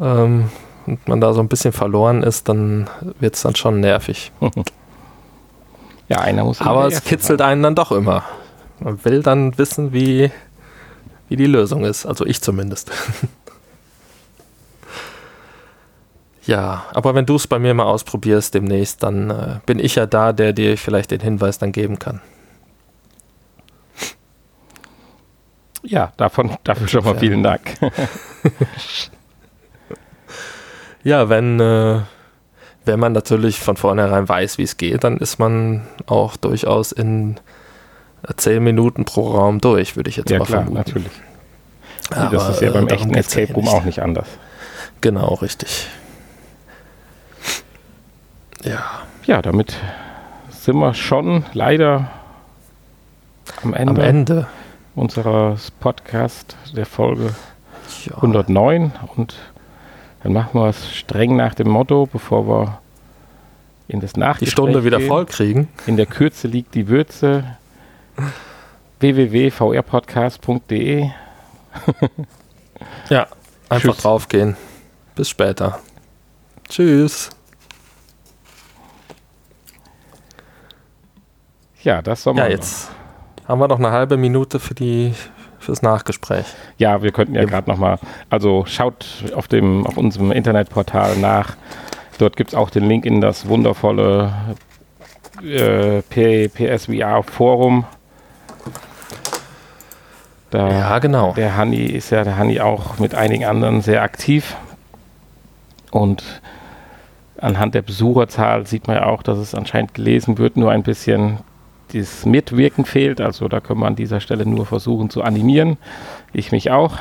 Speaker 2: ähm, und man da so ein bisschen verloren ist, dann wird es dann schon nervig.
Speaker 1: Ja, einer muss
Speaker 2: Aber es kitzelt einen dann doch immer. Man will dann wissen, wie, wie die Lösung ist. Also ich zumindest. ja, aber wenn du es bei mir mal ausprobierst demnächst, dann äh, bin ich ja da, der dir vielleicht den Hinweis dann geben kann.
Speaker 1: Ja, davon, dafür schon mal vielen Dank.
Speaker 2: Ja, wenn, äh, wenn man natürlich von vornherein weiß, wie es geht, dann ist man auch durchaus in äh, zehn Minuten pro Raum durch, würde ich jetzt
Speaker 1: ja,
Speaker 2: mal
Speaker 1: klar,
Speaker 2: vermuten.
Speaker 1: natürlich.
Speaker 2: Aber,
Speaker 1: das ist ja
Speaker 2: äh,
Speaker 1: beim
Speaker 2: darum
Speaker 1: echten
Speaker 2: nicht.
Speaker 1: auch nicht anders.
Speaker 2: Genau, richtig. Ja.
Speaker 1: Ja, damit sind wir schon leider am Ende,
Speaker 2: Am Ende.
Speaker 1: unseres Podcast der Folge
Speaker 2: Ja.
Speaker 1: 109 und dann machen wir es streng nach dem Motto, bevor wir in das
Speaker 2: die
Speaker 1: Nachgespräch
Speaker 2: Stunde wieder
Speaker 1: gehen.
Speaker 2: voll kriegen.
Speaker 1: In der Kürze liegt die Würze. www.vrpodcast.de
Speaker 2: Ja, einfach
Speaker 1: Tschüss.
Speaker 2: draufgehen. Bis später. Tschüss.
Speaker 1: Ja, das soll man.
Speaker 2: Ja, jetzt haben wir noch eine halbe Minute für die fürs Nachgespräch.
Speaker 1: Ja, wir könnten ja
Speaker 2: Ja.
Speaker 1: gerade noch mal, also schaut auf dem auf unserem Internetportal nach. Dort gibt es auch den Link in das wundervolle äh, P- PSVR Forum. Da,
Speaker 2: Ja, genau.
Speaker 1: Der Hanni ist ja der Hanni auch mit einigen anderen sehr aktiv. Und anhand der Besucherzahl sieht man ja auch, dass es anscheinend gelesen wird, nur ein bisschen dieses Mitwirken fehlt. Also da können wir an dieser Stelle nur versuchen zu animieren. Ich mich auch.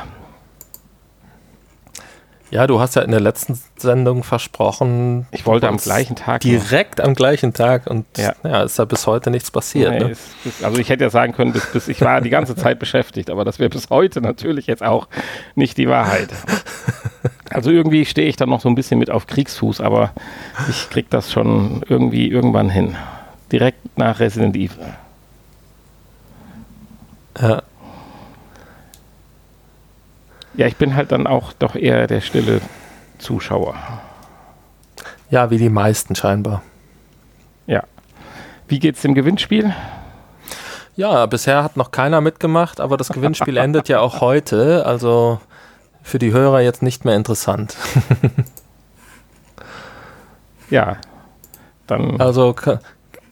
Speaker 2: Ja, du hast ja in der letzten Sendung versprochen.
Speaker 1: Ich wollte am gleichen Tag.
Speaker 2: Direkt am gleichen Tag und
Speaker 1: Ja.
Speaker 2: ja, ist ja bis heute nichts passiert.
Speaker 1: Nee,
Speaker 2: ne?
Speaker 1: es, es, also ich hätte ja sagen können, bis, bis ich war die ganze Zeit beschäftigt, aber das wäre bis heute natürlich jetzt auch nicht die Wahrheit. Also irgendwie stehe ich dann noch so ein bisschen mit auf Kriegsfuß, aber ich krieg das schon irgendwie irgendwann hin. Direkt nach Resident Evil.
Speaker 2: Ja.
Speaker 1: Ja, ich bin halt dann auch doch eher der stille Zuschauer.
Speaker 2: ja, wie die meisten scheinbar.
Speaker 1: Ja. Wie geht's dem Gewinnspiel?
Speaker 2: Ja, bisher hat noch keiner mitgemacht, aber das Gewinnspiel endet ja auch heute, also für die Hörer jetzt nicht mehr interessant.
Speaker 1: Ja. Dann
Speaker 2: Also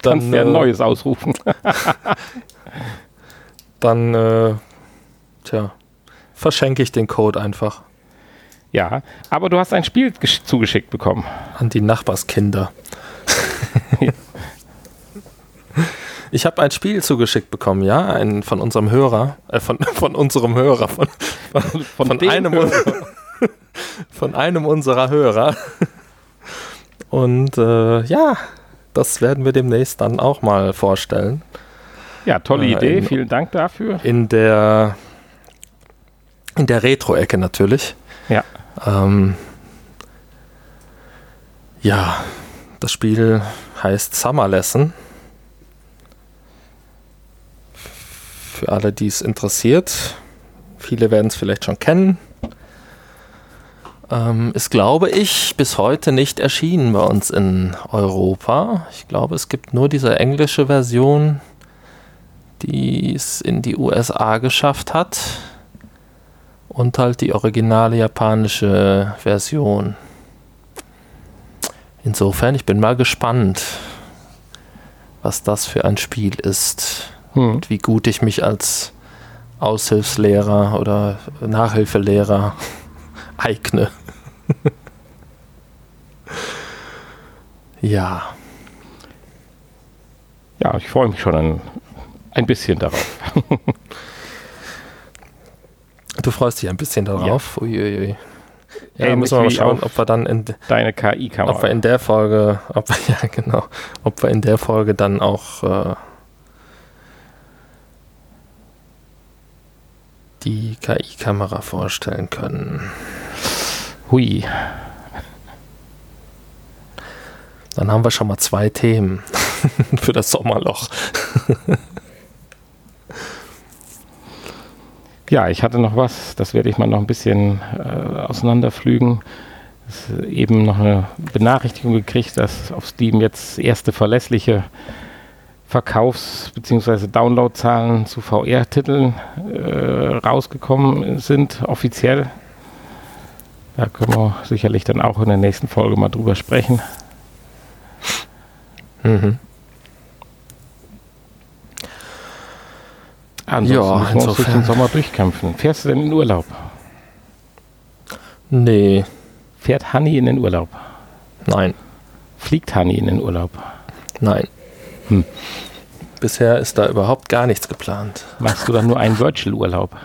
Speaker 2: dann,
Speaker 1: kannst du ja ein
Speaker 2: äh,
Speaker 1: neues ausrufen.
Speaker 2: dann äh, tja, verschenke ich den Code einfach
Speaker 1: ja. Aber du hast ein Spiel gesch- zugeschickt bekommen.
Speaker 2: an die Nachbarskinder. Ich habe ein Spiel zugeschickt bekommen, ja, ein von unserem Hörer, äh, von, von unserem Hörer, von, von, von,
Speaker 1: dem
Speaker 2: einem,
Speaker 1: Hörer.
Speaker 2: von einem unserer Hörer. Und äh, ja, das werden wir demnächst dann auch mal vorstellen.
Speaker 1: Ja, tolle
Speaker 2: Äh,
Speaker 1: Idee.
Speaker 2: in-
Speaker 1: Vielen Dank dafür.
Speaker 2: In der, in der Retro-Ecke natürlich.
Speaker 1: Ja.
Speaker 2: Ähm, ja, das Spiel heißt Summer Lesson. Für alle, die es interessiert. Viele werden es vielleicht schon kennen. Ähm, ist, glaube ich, bis heute nicht erschienen bei uns in Europa. Ich glaube, es gibt nur diese englische Version, die es in die USA geschafft hat. Und halt die originale japanische Version. Insofern, ich bin mal gespannt, was das für ein Spiel ist.
Speaker 1: Hm.
Speaker 2: Und wie gut ich mich als Aushilfslehrer oder Nachhilfelehrer eigne. ja,
Speaker 1: Ja, ich freue mich schon ein, ein bisschen darauf.
Speaker 2: du freust dich ein bisschen darauf. Uiuiui. Ja,
Speaker 1: Ähnlich
Speaker 2: müssen wir mal schauen, ob wir dann in,
Speaker 1: Deine
Speaker 2: ob wir
Speaker 1: KI-Kamera.
Speaker 2: in der Folge, ob wir, ja genau, ob wir in der Folge dann auch äh, die KI-Kamera vorstellen können.
Speaker 1: Hui.
Speaker 2: Dann haben wir schon mal zwei Themen für das Sommerloch.
Speaker 1: Ja, ich hatte noch was, das werde ich mal noch ein bisschen äh, ist eben noch eine Benachrichtigung gekriegt, dass auf Steam jetzt erste verlässliche Verkaufs- bzw. Downloadzahlen zu VR-Titeln äh, rausgekommen sind, offiziell. Da können wir sicherlich dann auch in der nächsten Folge mal drüber sprechen.
Speaker 2: Mhm.
Speaker 1: Ansonsten
Speaker 2: Ja,
Speaker 1: müssen wir uns durch den Sommer durchkämpfen. Fährst du denn in Urlaub?
Speaker 2: Nee,
Speaker 1: Fährt Hanni in den Urlaub?
Speaker 2: nein,
Speaker 1: Fliegt Hanni in den Urlaub?
Speaker 2: nein.
Speaker 1: Hm.
Speaker 2: Bisher ist da überhaupt gar nichts geplant.
Speaker 1: Machst du dann nur einen Virtual-Urlaub?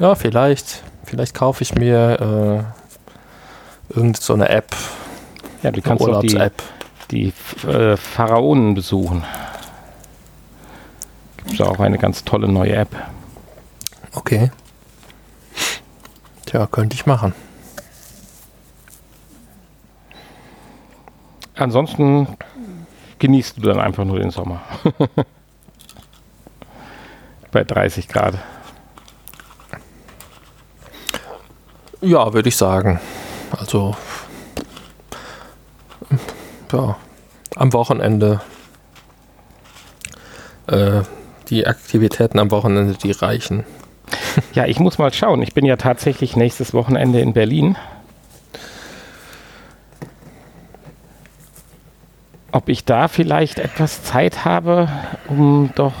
Speaker 2: Ja, vielleicht. Vielleicht kaufe ich mir äh, irgend so eine App,
Speaker 1: Ja, du kannst doch die, die äh, Pharaonen besuchen. Gibt es auch eine ganz tolle neue App.
Speaker 2: Okay. Tja, könnte ich machen.
Speaker 1: Ansonsten genießt du dann einfach nur den Sommer. Bei 30 Grad.
Speaker 2: Ja, würde ich sagen. Also, ja, am Wochenende. Äh, die Aktivitäten am Wochenende, die reichen.
Speaker 1: Ja, ich muss mal schauen. Ich bin ja tatsächlich nächstes Wochenende in Berlin. Ob ich da vielleicht etwas Zeit habe, um doch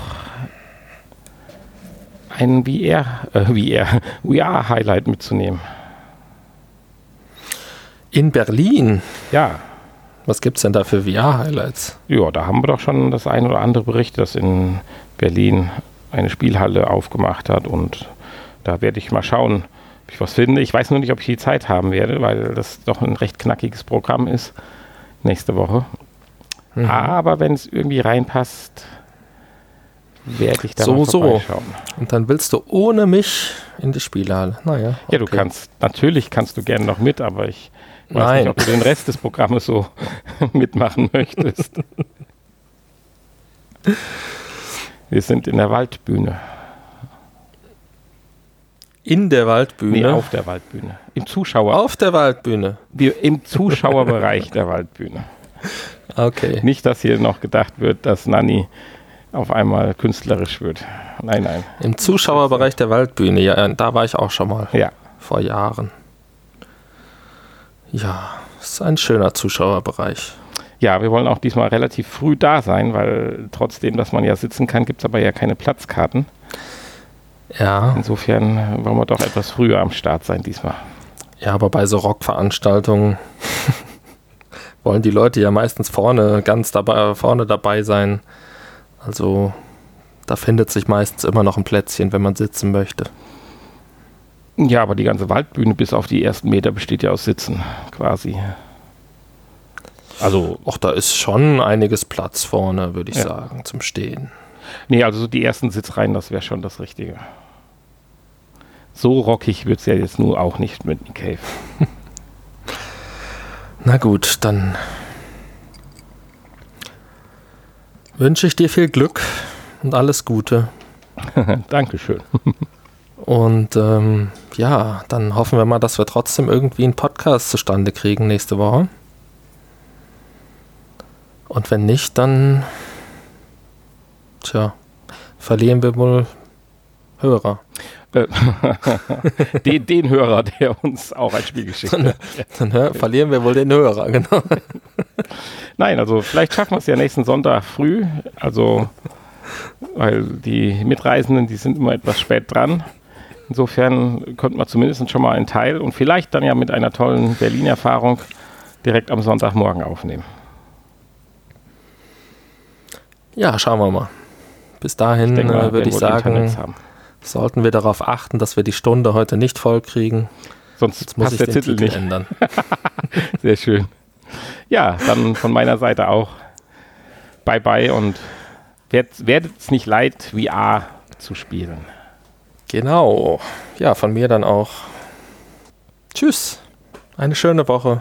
Speaker 1: ein VR, äh, VR, VR-Highlight mitzunehmen.
Speaker 2: In Berlin.
Speaker 1: Ja.
Speaker 2: Was gibt es denn da für VR-Highlights?
Speaker 1: Ja, da haben wir doch schon das ein oder andere Bericht, dass in Berlin eine Spielhalle aufgemacht hat und da werde ich mal schauen, ob ich was finde. Ich weiß nur nicht, ob ich die Zeit haben werde, weil das doch ein recht knackiges Programm ist nächste Woche. Mhm. Aber wenn es irgendwie reinpasst, werde ich da
Speaker 2: so, mal so. Und dann willst du ohne mich in die Spielhalle. Naja. Okay.
Speaker 1: Ja, du kannst, natürlich kannst du gerne noch mit, aber ich weiß
Speaker 2: Nein.
Speaker 1: nicht, ob du den Rest des Programmes so mitmachen möchtest. Wir sind in der Waldbühne.
Speaker 2: In der Waldbühne? Nee,
Speaker 1: auf der Waldbühne. Im Zuschauer.
Speaker 2: Auf der Waldbühne?
Speaker 1: Wir, Im Zuschauerbereich der Waldbühne.
Speaker 2: Okay.
Speaker 1: Nicht, dass hier noch gedacht wird, dass Nanni auf einmal künstlerisch wird. Nein, nein.
Speaker 2: Im Zuschauerbereich der Waldbühne, ja, da war ich auch schon mal.
Speaker 1: Ja.
Speaker 2: Vor Jahren. Ja, ist ein schöner Zuschauerbereich.
Speaker 1: Ja, wir wollen auch diesmal relativ früh da sein, weil trotzdem, dass man ja sitzen kann, gibt es aber ja keine Platzkarten.
Speaker 2: Ja.
Speaker 1: Insofern wollen wir doch etwas früher am Start sein diesmal.
Speaker 2: Ja, aber bei so Rockveranstaltungen wollen die Leute ja meistens vorne, ganz dabei, vorne dabei sein. Also da findet sich meistens immer noch ein Plätzchen, wenn man sitzen möchte.
Speaker 1: Ja, aber die ganze Waldbühne bis auf die ersten Meter besteht ja aus Sitzen, quasi.
Speaker 2: Also, ach, da ist schon einiges Platz vorne, würde ich ja. sagen, zum Stehen.
Speaker 1: Nee, also die ersten Sitzreihen, das wäre schon das Richtige. So rockig wird es ja jetzt nur auch nicht mit dem Cave.
Speaker 2: Na gut, dann wünsche ich dir viel Glück und alles Gute.
Speaker 1: Dankeschön.
Speaker 2: Und ähm, ja, dann hoffen wir mal, dass wir trotzdem irgendwie einen Podcast zustande kriegen nächste Woche. Und wenn nicht, dann tja, verlieren wir wohl Hörer.
Speaker 1: Äh, den, den, Hörer, der uns auch ein Spiel geschickt hat.
Speaker 2: Dann, dann verlieren wir wohl den Hörer, genau.
Speaker 1: Nein, also vielleicht schaffen wir es ja nächsten Sonntag früh. Also, weil die Mitreisenden, die sind immer etwas spät dran. Insofern könnten wir zumindest schon mal einen Teil und vielleicht dann ja mit einer tollen Berlin-Erfahrung direkt am Sonntagmorgen aufnehmen.
Speaker 2: Ja, schauen wir mal. Bis dahin äh, würde ich sagen, sollten wir darauf achten, dass wir die Stunde heute nicht voll kriegen.
Speaker 1: Sonst Jetzt muss ich der den Titel, Titel nicht ändern. Sehr schön. Ja, dann von meiner Seite auch. Bye bye und werdet es nicht leid, VR zu spielen.
Speaker 2: Genau. Ja, von mir dann auch. Tschüss. Eine schöne Woche.